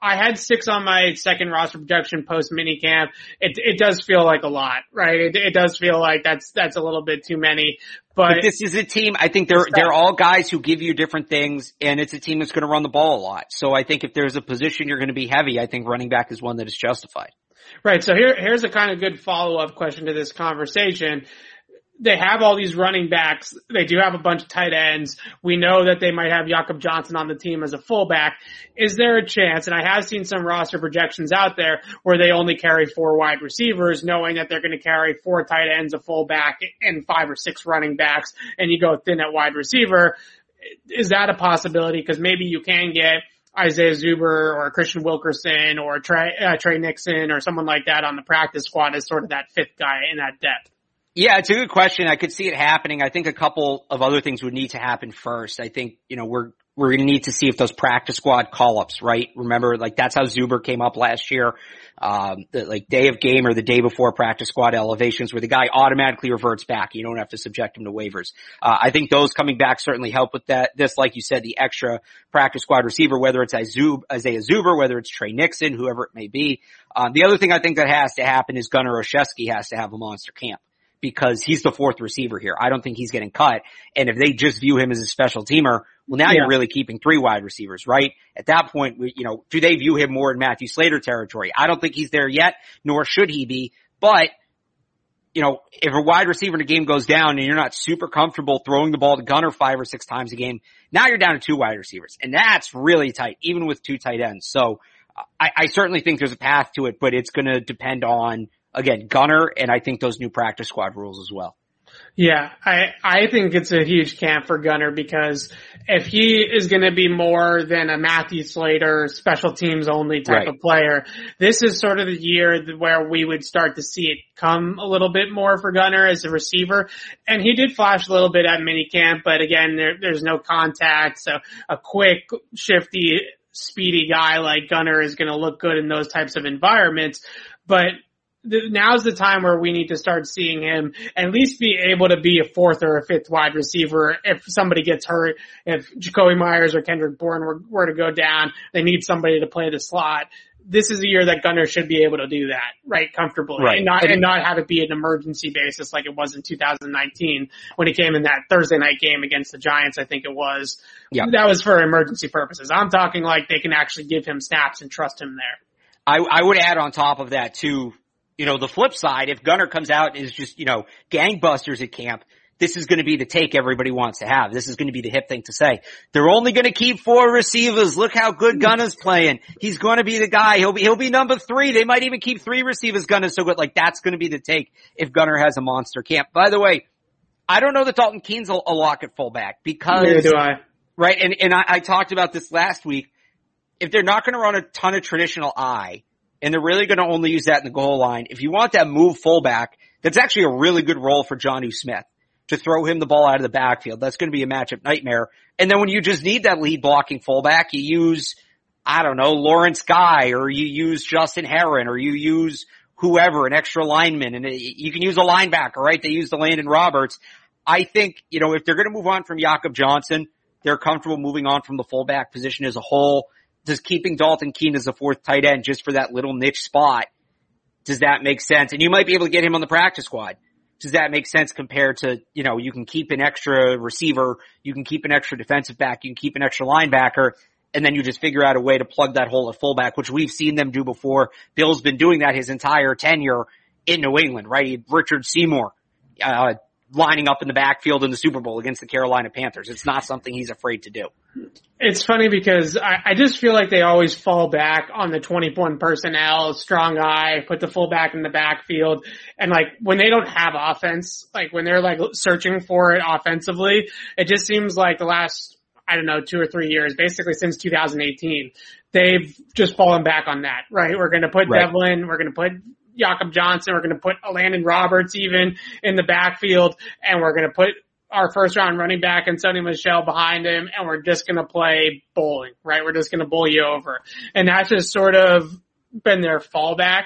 I had six on my second roster projection post minicamp. It it does feel like a lot, right? It, it does feel like that's that's a little bit too many. But, but this is a team. I think they're they're all guys who give you different things, and it's a team that's going to run the ball a lot. So I think if there's a position you're going to be heavy, I think running back is one that is justified. Right. So here here's a kind of good follow up question to this conversation they have all these running backs. They do have a bunch of tight ends. We know that they might have Jakob Johnson on the team as a fullback. Is there a chance, and I have seen some roster projections out there where they only carry four wide receivers, knowing that they're going to carry four tight ends, a fullback, and five or six running backs, and you go thin at wide receiver. Is that a possibility? Because maybe you can get Isaiah Zuber or Kristian Wilkerson or Tre, uh, Tre Nixon or someone like that on the practice squad as sort of that fifth guy in that depth. Yeah, it's a good question. I could see it happening. I think a couple of other things would need to happen first. I think, you know, we're, we're going to need to see if those practice squad call-ups, right? Remember, like that's how Zuber came up last year. Um, the like day of game or the day before practice squad elevations where the guy automatically reverts back. You don't have to subject him to waivers. Uh, I think those coming back certainly help with that. This, like you said, the extra practice squad receiver, whether it's Isaiah Zuber, whether it's Tre Nixon, whoever it may be. Um, the other thing I think that has to happen is Gunnar Olszewski has to have a monster camp because he's the fourth receiver here. I don't think he's getting cut. And if they just view him as a special teamer, well, now yeah. you're really keeping three wide receivers, right? At that point, you know, do they view him more in Matthew Slater territory? I don't think he's there yet, nor should he be. But, you know, if a wide receiver in a game goes down and you're not super comfortable throwing the ball to Gunnar five or six times a game, now you're down to two wide receivers. And that's really tight, even with two tight ends. So I, I certainly think there's a path to it, but it's going to depend on again, Gunnar, and I think those new practice squad rules as well. Yeah, I, I think it's a huge camp for Gunnar because if he is going to be more than a Matthew Slater special teams only type right. of player, this is sort of the year where we would start to see it come a little bit more for Gunnar as a receiver. And he did flash a little bit at minicamp, but again, there, there's no contact. So a quick, shifty, speedy guy like Gunnar is going to look good in those types of environments. But now's the time where we need to start seeing him at least be able to be a fourth or a fifth wide receiver if somebody gets hurt. If Jakobi Myers or Kendrick Bourne were, were to go down, they need somebody to play the slot. this is a year that Gunnar should be able to do that, right, comfortably, right. and not and not have it be an emergency basis like it was in 2019 when he came in that Thursday night game against the Giants. I think it was. Yeah. That was for emergency purposes. I'm talking like they can actually give him snaps and trust him there. I, I would add on top of that too, you know, the flip side, if Gunnar comes out and is just, you know, gangbusters at camp, this is going to be the take everybody wants to have. This is going to be the hip thing to say. They're only going to keep four receivers. Look how good Gunnar's playing. He's going to be the guy. He'll be, he'll be number three. They might even keep three receivers. Gunnar's so good. Like that's going to be the take if Gunnar has a monster camp. By the way, I don't know that Dalton Keene's a, a lock at fullback because, Neither do I. right? And, and I, I talked about this last week. If they're not going to run a ton of traditional I, and they're really going to only use that in the goal line, if you want that move fullback, that's actually a really good role for Jonnu Smith to throw him the ball out of the backfield. That's going to be a matchup nightmare. And then when you just need that lead blocking fullback, you use, I don't know, Lawrence Guy, or you use Justin Herron, or you use whoever, an extra lineman, and you can use a linebacker, right? They use the Landon Roberts. I think, you know, if they're going to move on from Jakob Johnson, they're comfortable moving on from the fullback position as a whole. Does keeping Dalton Keene as a fourth tight end just for that little niche spot, does that make sense? And you might be able to get him on the practice squad. Does that make sense compared to, you know, you can keep an extra receiver, you can keep an extra defensive back, you can keep an extra linebacker, and then you just figure out a way to plug that hole at fullback, which we've seen them do before. Bill's been doing that his entire tenure in New England, right? Richard Seymour, uh, lining up in the backfield in the Super Bowl against the Carolina Panthers. It's not something he's afraid to do. It's funny because I, I just feel like they always fall back on the 21 personnel, strong eye, put the fullback in the backfield. And like when they don't have offense, like when they're like searching for it offensively, it just seems like the last, I don't know, two or three years, basically since 2018, they've just fallen back on that, right? We're going to put Right. Develin, we're going to put Jakob Johnson, we're going to put Landon Roberts even in the backfield, and we're going to put our first round running back and Sony Michel behind him, and we're just going to play bowling, right? We're just going to bowl you over. And that's just sort of been their fallback.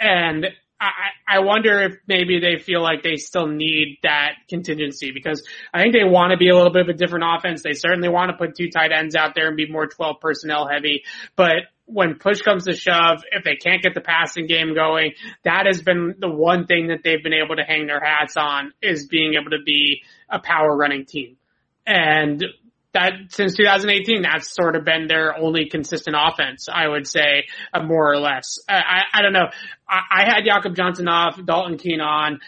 And I, I wonder if maybe they feel like they still need that contingency because I think they want to be a little bit of a different offense. They certainly want to put two tight ends out there and be more 12 personnel heavy, but when push comes to shove, if they can't get the passing game going, that has been the one thing that they've been able to hang their hats on is being able to be a power running team. And that since 2018, that's sort of been their only consistent offense, I would say, uh, more or less. I, I, I don't know. I, I had Jakob Johnson off, Dalton Keene on.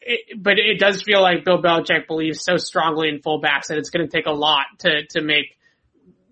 It, but it does feel like Bill Belichick believes so strongly in fullbacks that it's going to take a lot to, to make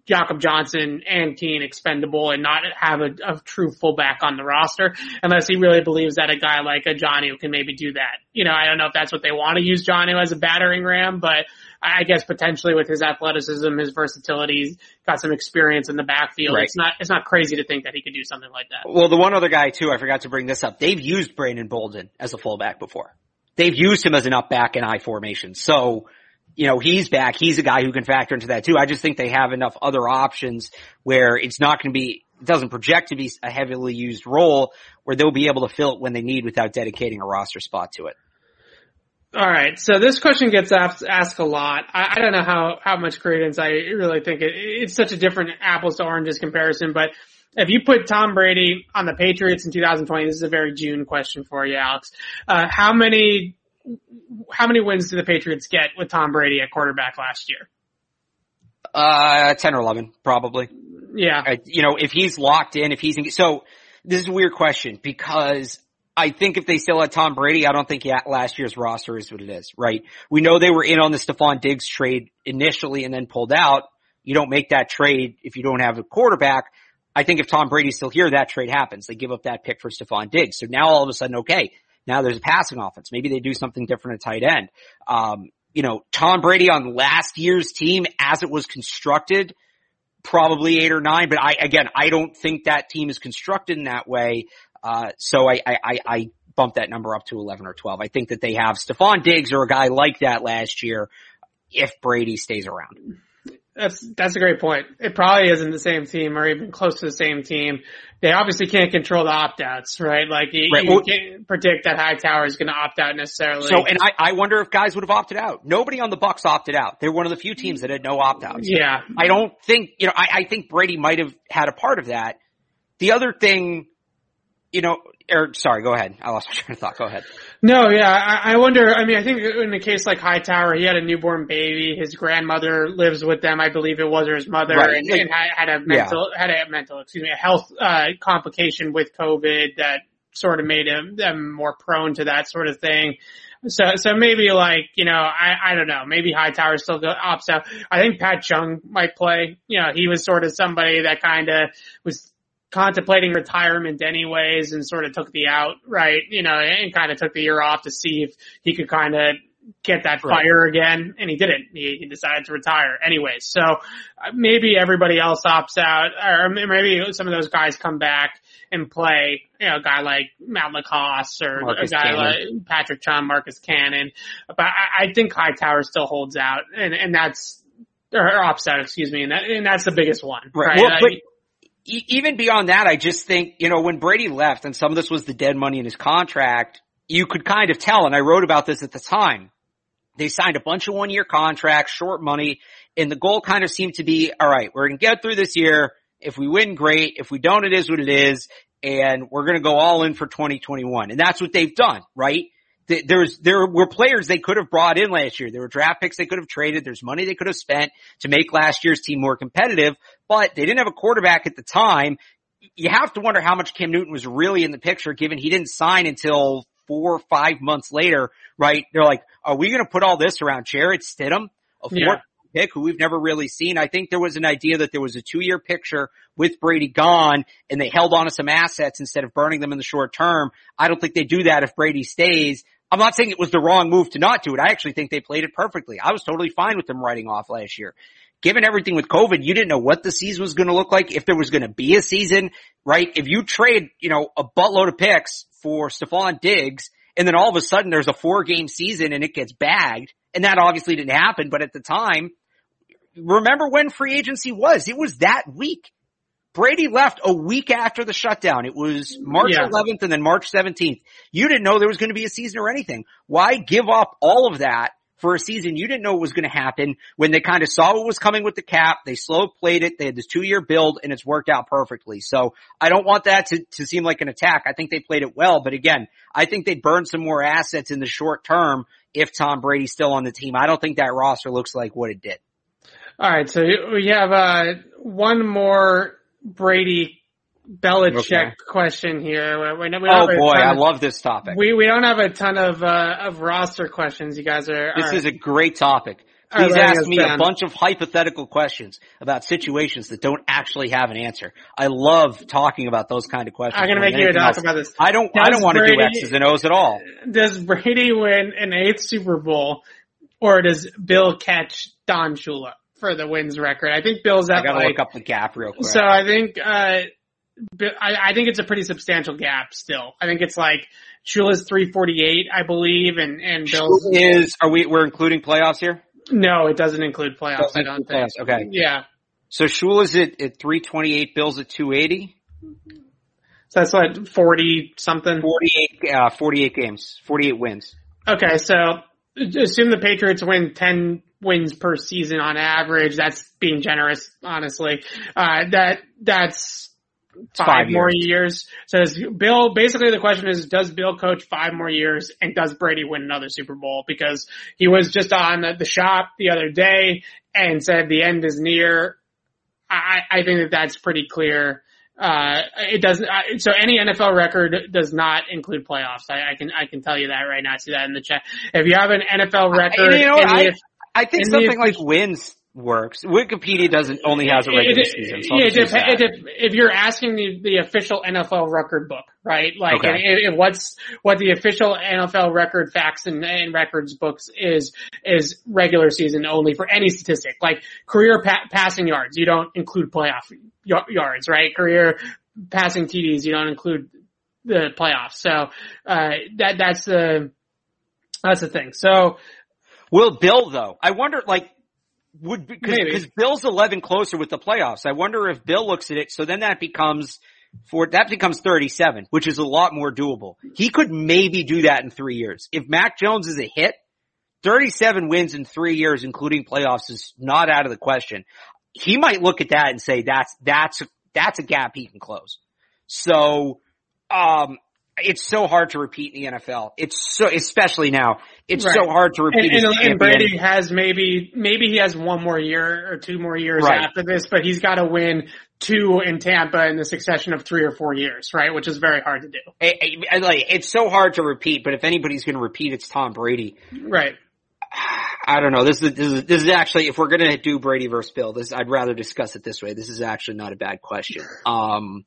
Jakob Johnson and Keene expendable and not have a, a true fullback on the roster unless he really believes that a guy like a Jonnu who can maybe do that. You know, I don't know if that's what they want to use Jonnu as a battering ram, but I guess potentially with his athleticism, his versatility, he's got some experience in the backfield. Right. It's not, it's not crazy to think that he could do something like that. Well, the one other guy too, I forgot to bring this up. They've used Brandon Bolden as a fullback before. They've used him as an up back in I formation. So, you know, he's back. He's a guy who can factor into that too. I just think they have enough other options where it's not going to be, it doesn't project to be a heavily used role where they'll be able to fill it when they need without dedicating a roster spot to it. All right. So this question gets asked, asked a lot. I, I don't know how, how much credence I really think it, it's such a different apples to oranges comparison, but if you put Tom Brady on the Patriots in 2020, this is a very June question for you, Alex. Uh, how many, how many wins did the Patriots get with Tom Brady at quarterback last year? Uh, 10 or 11, probably. Yeah. I, you know, if he's locked in, if he's in, so this is a weird question because I think if they still had Tom Brady, I don't think last year's roster is what it is, right? We know they were in on the Stefon Diggs trade initially and then pulled out. You don't make that trade if you don't have a quarterback. I think if Tom Brady's still here, that trade happens. They give up that pick for Stefon Diggs. So now all of a sudden, okay, now there's a passing offense. Maybe they do something different at tight end. Um, you know, Tom Brady on last year's team as it was constructed, probably eight or nine, but I, again, I don't think that team is constructed in that way. Uh, so I, I, I, I bumped that number up to 11 or 12. I think that they have Stefon Diggs or a guy like that last year if Brady stays around. That's that's a great point. It probably isn't the same team or even close to the same team. They obviously can't control the opt outs, right? Like you, Right. you Well- can't predict that Hightower is going to opt out necessarily. So, and I, I wonder if guys would have opted out. Nobody on the Bucks opted out. They're one of the few teams that had no opt outs. yeah, I don't think, you know, I, I think Brady might have had a part of that. the other thing, you know, or sorry, go ahead. I lost my train of thought. Go ahead. No, yeah, I, I wonder. I mean, I think in a case like Hightower, he had a newborn baby. His grandmother lives with them, I believe it was, or his mother, Right. and, and had, a mental, had a mental, excuse me, a health uh, complication with COVID that sort of made him them more prone to that sort of thing. So, so maybe like, you know, I, I don't know, maybe Hightower still go, opts out. I think Pat Chung might play. You know, he was sort of somebody that kind of was contemplating retirement anyways and sort of took the out, right? You know, and kind of took the year off to see if he could kind of get that Right. fire again and he didn't. He, he decided to retire anyways. So uh, maybe everybody else opts out or maybe some of those guys come back and play, you know, a guy like Matt LaCosse or Marcus a guy Cannon. like Patrick Chung, Marcus Cannon. But I, I think Hightower still holds out and, and that's, or opts out, excuse me, and, that, and that's the biggest one. Right. Well, I- but even beyond that, I just think, you know, when Brady left and some of this was the dead money in his contract, you could kind of tell, and I wrote about this at the time. They signed a bunch of one year contracts, short money, and the goal kind of seemed to be, all right, we're going to get through this year. If we win, great. If we don't, it is what it is. And we're going to go all in for 2021. And that's what they've done, right? Th- There's, there were players they could have brought in last year. There were draft picks they could have traded. There's money they could have spent to make last year's team more competitive, but they didn't have a quarterback at the time. You have to wonder how much Cam Newton was really in the picture given he didn't sign until four or five months later, right? They're like, are we going to put all this around Jarrett Stidham, a fourth Yeah. Pick who we've never really seen? I think there was an idea that there was a two year picture with Brady gone and they held on to some assets instead of burning them in the short term. I don't think they do that if Brady stays. I'm not saying it was the wrong move to not do it. I actually think they played it perfectly. I was totally fine with them writing off last year. Given everything with COVID, you didn't know what the season was going to look like, if there was going to be a season, right? If you trade, you know, a buttload of picks for Stefon Diggs and then all of a sudden there's a four game season and it gets bagged, and that obviously didn't happen, but at the time, remember when free agency was? It was that week. Brady left a week after the shutdown. It was March Yeah. 11th and then March 17th. You didn't know there was going to be a season or anything. Why give up all of that for a season you didn't know was going to happen when they kind of saw what was coming with the cap? They slow played it. They had this two year build and it's worked out perfectly. So I don't want that to, to seem like an attack. I think they played it well, but again, I think they burned some more assets in the short term if Tom Brady's still on the team. I don't think that roster looks like what it did. All right, so we have uh, one more Brady Belichick Okay. question here. We, we Oh boy, I of- love this topic. We we don't have a ton of uh, of roster questions. You guys are. This are is a great topic. Please ask me a bunch of hypothetical questions about situations that don't actually have an answer. I love talking about those kind of questions. I'm gonna make you talk else. about this. I don't. I don't want to do X's and O's at all. Does Brady win an eighth Super Bowl, or does Bill catch Don Shula for the wins record? I think Bill's I gotta like. look up the gap real quick. So I think uh, I, I think it's a pretty substantial gap still. I think it's like Shula's 348, I believe, and and Bill's is are we? We're including playoffs here. no, it doesn't include playoffs. Doesn't I don't include think. playoffs, okay. Yeah. So Shula's at, at 328, Bills at 280, So that's what, 40 something? 48, uh, 48 games, 48 wins. Okay, so assume the Patriots win 10 wins per season on average. That's being generous, honestly. Uh, that, that's five, five more years. So Bill, basically the question is, does Bill coach five more years and does Brady win another Super Bowl? Because he was just on the, the shop the other day and said the end is near. I, I think that that's pretty clear. Uh, it doesn't, uh, so any NFL record does not include playoffs. I, I can, I can tell you that right now. I see that in the chat. If you have an NFL record, I, you know, in the- I, think in the something like wins works. Wikipedia doesn't only has a regular It- season. So yeah, just use it it dep- if you're asking the, the official NFL record book, right? Like, Okay. if, if what's what the official NFL record facts and, and records books is is regular season only for any statistic, like career pa- passing yards. You don't include playoff y- yards, right? Career passing TDs. You don't include the playoffs. So uh, that that's the that's the thing. So Will Bill though? I wonder, like, would because Bill's eleven closer with the playoffs. I wonder if Bill looks at it. So then that becomes for that becomes thirty seven, which is a lot more doable. He could maybe do that in three years if Mac Jones is a hit. Thirty seven wins in three years, including playoffs, is not out of the question. He might look at that and say that's that's that's a gap he can close. So, um, it's so hard to repeat in the NFL. It's so, especially now, it's right. so hard to repeat. And, and, and, Brady has maybe, maybe he has one more year or two more years right. after this, but he's got to win two in Tampa in the succession of three or four years, right? Which is very hard to do. It, it, like, it's so hard to repeat, but if anybody's going to repeat, it's Tom Brady. Right. I don't know. This is, this is, this is actually, if we're going to do Brady versus Bill, this, I'd rather discuss it this way. This is actually not a bad question. Um,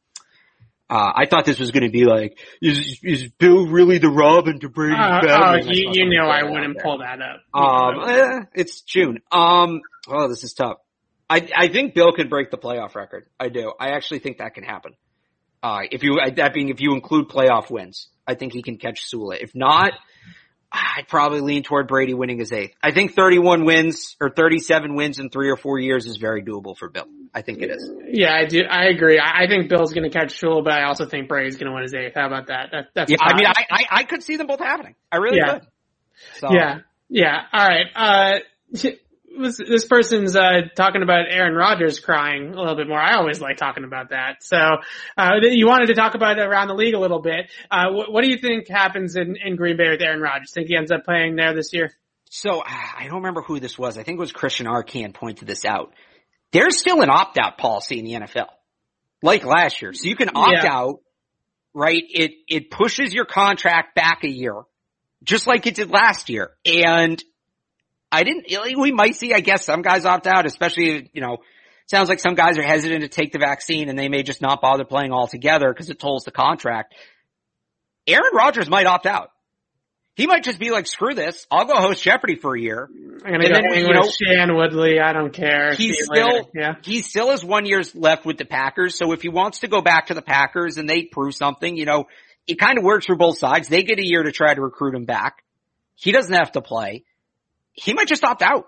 uh, I thought this was going to be like, is is Bill really the Robin to Brady? Uh, oh, you, you knew I wouldn't pull that up. Um, eh, it's June. Um, oh, this is tough. I I think Bill could break the playoff record. I do. I actually think that can happen. Uh, if you that being if you include playoff wins, I think he can catch Shula. If not, I'd probably lean toward Brady winning his eighth. I think 31 wins or 37 wins in three or four years is very doable for Bill. I think it is. Yeah, I do. I agree. I think Bill's going to catch Shula, but I also think Brady's going to win his eighth. How about that? that that's yeah. I mean, I, I, I could see them both happening. I really yeah. could. So. Yeah. Yeah. All right. Uh, this, this person's uh, talking about Aaron Rodgers crying a little bit more. I always like talking about that. So uh, you wanted to talk about around the league a little bit. Uh, what, what, do you think happens in, in Green Bay with Aaron Rodgers? Think he ends up playing there this year? So I don't remember who this was. I think it was Christian Arcand pointed this out. There's still an opt out policy in the NFL, like last year. So you can opt yeah. out, right? It it pushes your contract back a year, just like it did last year, and I didn't, we might see, I guess, some guys opt out, especially, you know, sounds like some guys are hesitant to take the vaccine and they may just not bother playing altogether because it tolls the contract. Aaron Rodgers might opt out. He might just be like, screw this. I'll go host Jeopardy for a year. I'm gonna and go then, you know, Shan Woodley. I don't care. He's still, yeah. he still has one year's left with the Packers. So if he wants to go back to the Packers and they prove something, you know, it kind of works for both sides. They get a year to try to recruit him back. He doesn't have to play he might just opt out.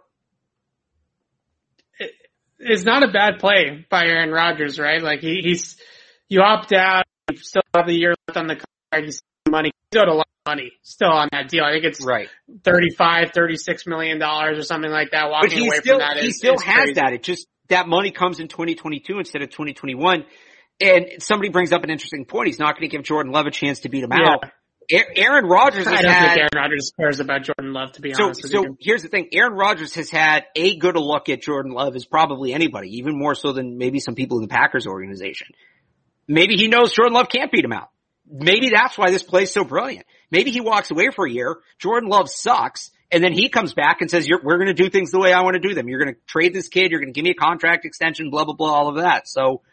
It's not a bad play by Aaron Rodgers, right? Like he, he's, you opt out, you still have the year left on the you still money, you got a lot of money still on that deal. I think it's right. 35, 36 million dollars or something like that. Walking away still, from that, he is, still is has crazy. that. It just that money comes in 2022 instead of 2021. And somebody brings up an interesting point. He's not going to give Jordan Love a chance to beat him yeah. out. Aaron Rodgers I don't had, think Aaron Rodgers cares about Jordan Love to be so, honest. so here's the thing: Aaron Rodgers has had a good a look at Jordan Love as probably anybody, even more so than maybe some people in the Packers organization. Maybe he knows Jordan Love can't beat him out. Maybe that's why this play's so brilliant. Maybe he walks away for a year. Jordan Love sucks. And then he comes back and says, we're going to do things the way I want to do them. You're going to trade this kid. You're going to give me a contract extension, blah, blah, blah, all of that. So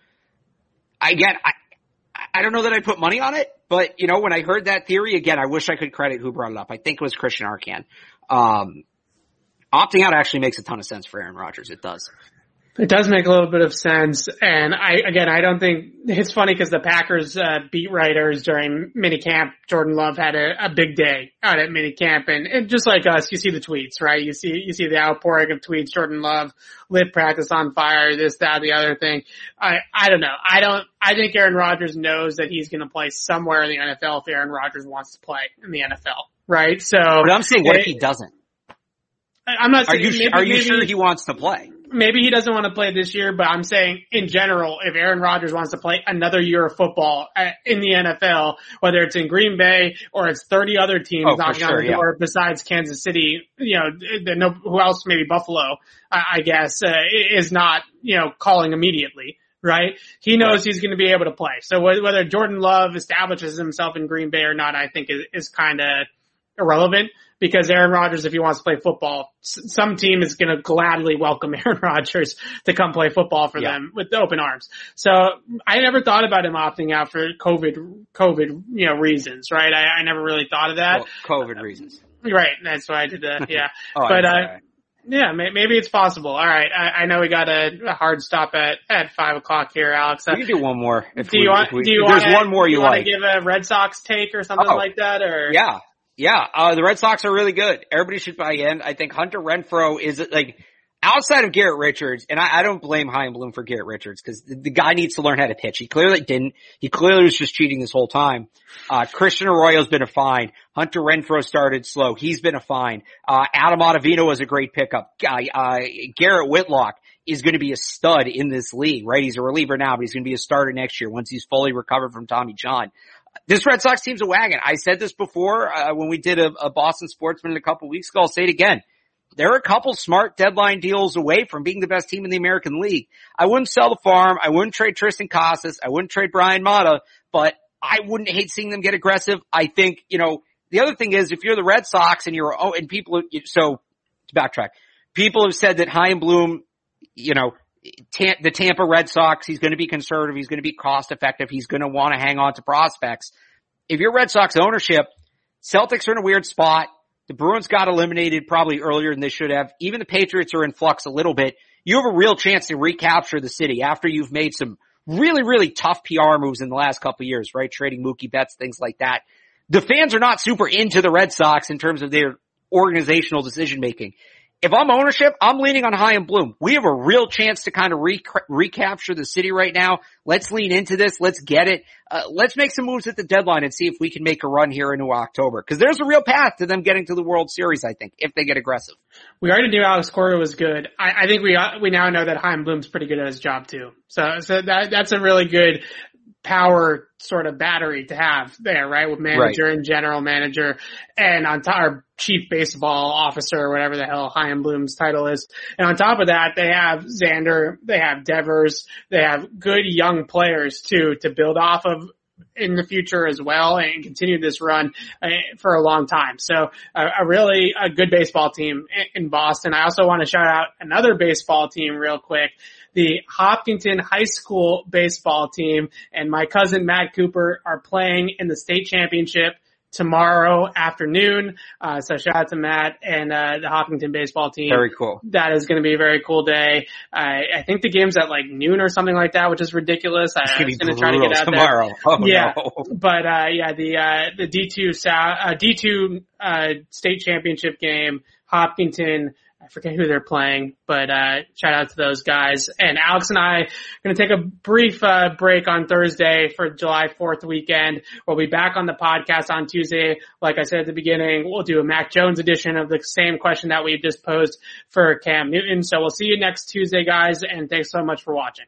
I again, I, I don't know that I put money on it, but you know, when I heard that theory again, I wish I could credit who brought it up. I think it was Christian Arcand. Um, opting out actually makes a ton of sense for Aaron Rodgers. It does. It does make a little bit of sense, and I again I don't think it's funny because the Packers uh, beat writers during minicamp, Jordan Love had a, a big day out at minicamp, and, and just like us, you see the tweets, right? You see you see the outpouring of tweets. Jordan Love lit practice on fire, this that the other thing. I I don't know. I don't. I think Aaron Rodgers knows that he's going to play somewhere in the NFL if Aaron Rodgers wants to play in the NFL, right? So, but I'm saying, what it, if he doesn't? I'm not. Saying, are you maybe, are you maybe, sure he wants to play? Maybe he doesn't want to play this year, but I'm saying in general, if Aaron Rodgers wants to play another year of football uh, in the NFL, whether it's in Green Bay or it's 30 other teams oh, knocking sure, on the door yeah. besides Kansas City, you know, no, who else? Maybe Buffalo, I guess, uh, is not, you know, calling immediately. Right? He knows he's going to be able to play. So whether Jordan Love establishes himself in Green Bay or not, I think is, is kind of irrelevant because Aaron Rodgers, if he wants to play football, some team is going to gladly welcome Aaron Rodgers to come play football for Yeah. them with open arms. So I never thought about him opting out for COVID, COVID, you know, reasons, right? I, I never really thought of that. Well, COVID reasons. Right. That's why I did that. Yeah. Oh, but, uh, yeah, may, maybe it's possible. All right. I, I know we got a, a hard stop at, at five o'clock here, Alex. Uh, we can do one more. Do we, you want, we, do you want there's one more you, want like. to give a Red Sox take or something Oh. like that or? Yeah. Yeah. Uh, the Red Sox are really good. Everybody should buy in. I think Hunter Renfroe is like, outside of Garrett Richards, and I, I don't blame Chaim Bloom for Garrett Richards because the, the guy needs to learn how to pitch. He clearly didn't. He clearly was just cheating this whole time. Uh, Christian Arroyo's been a fine. Hunter Renfroe started slow. He's been a fine. Uh, Adam Ottavino was a great pickup. Uh, uh, Garrett Whitlock is going to be a stud in this league, right? He's a reliever now, but he's going to be a starter next year once he's fully recovered from Tommy John. This Red Sox team's a wagon. I said this before uh, when we did a, a Boston Sportsman a couple weeks ago. I'll say it again. They're a couple smart deadline deals away from being the best team in the American League. I wouldn't sell the farm. I wouldn't trade Triston Casas. I wouldn't trade Bryan Mata, but I wouldn't hate seeing them get aggressive. I think, you know, the other thing is if you're the Red Sox and you're, oh, and people, so to backtrack, people have said that Chaim Bloom, you know, the Tampa Red Sox, he's going to be conservative. He's going to be cost effective. He's going to want to hang on to prospects. If you're Red Sox ownership, Celtics are in a weird spot. The Bruins got eliminated probably earlier than they should have. Even the Patriots are in flux a little bit. You have a real chance to recapture the city after you've made some really, really tough PR moves in the last couple years, right? Trading Mookie Betts, things like that. The fans are not super into the Red Sox in terms of their organizational decision making. If I'm ownership, I'm leaning on Chaim Bloom. We have a real chance to kind of re- recapture the city right now. Let's lean into this. Let's get it. Uh, let's make some moves at the deadline and see if we can make a run here into October. Cause there's a real path to them getting to the World Series, I think, if they get aggressive. We already knew Alex Cora was good. I, I think we, we now know that Chaim Bloom's pretty good at his job too. So, so that, that's a really good power sort of battery to have there, right? With manager right. and general manager and on top, our chief baseball officer or whatever the hell Chaim Bloom's title is. And on top of that, they have Xander, they have Devers, they have good young players too to build off of in the future as well and continue this run uh, for a long time. So uh, a really a good baseball team in Boston. I also want to shout out another baseball team real quick the Hopkinton High School baseball team and my cousin Matt Cooper are playing in the state championship tomorrow afternoon. Uh, so shout out to Matt and uh, the Hopkinton baseball team. Very cool. That is going to be a very cool day. I, I think the game's at like noon or something like that, which is ridiculous. I, was going to try to get out tomorrow. there. Oh, yeah, no. but uh, yeah, the uh, the D two uh, D two uh, state championship game, Hopkinton I forget who they're playing, but uh, shout out to those guys. And Alex and I are going to take a brief uh, break on Thursday for July 4th weekend. We'll be back on the podcast on Tuesday. Like I said at the beginning, we'll do a Mac Jones edition of the same question that we just posed for Cam Newton. So we'll see you next Tuesday, guys, and thanks so much for watching.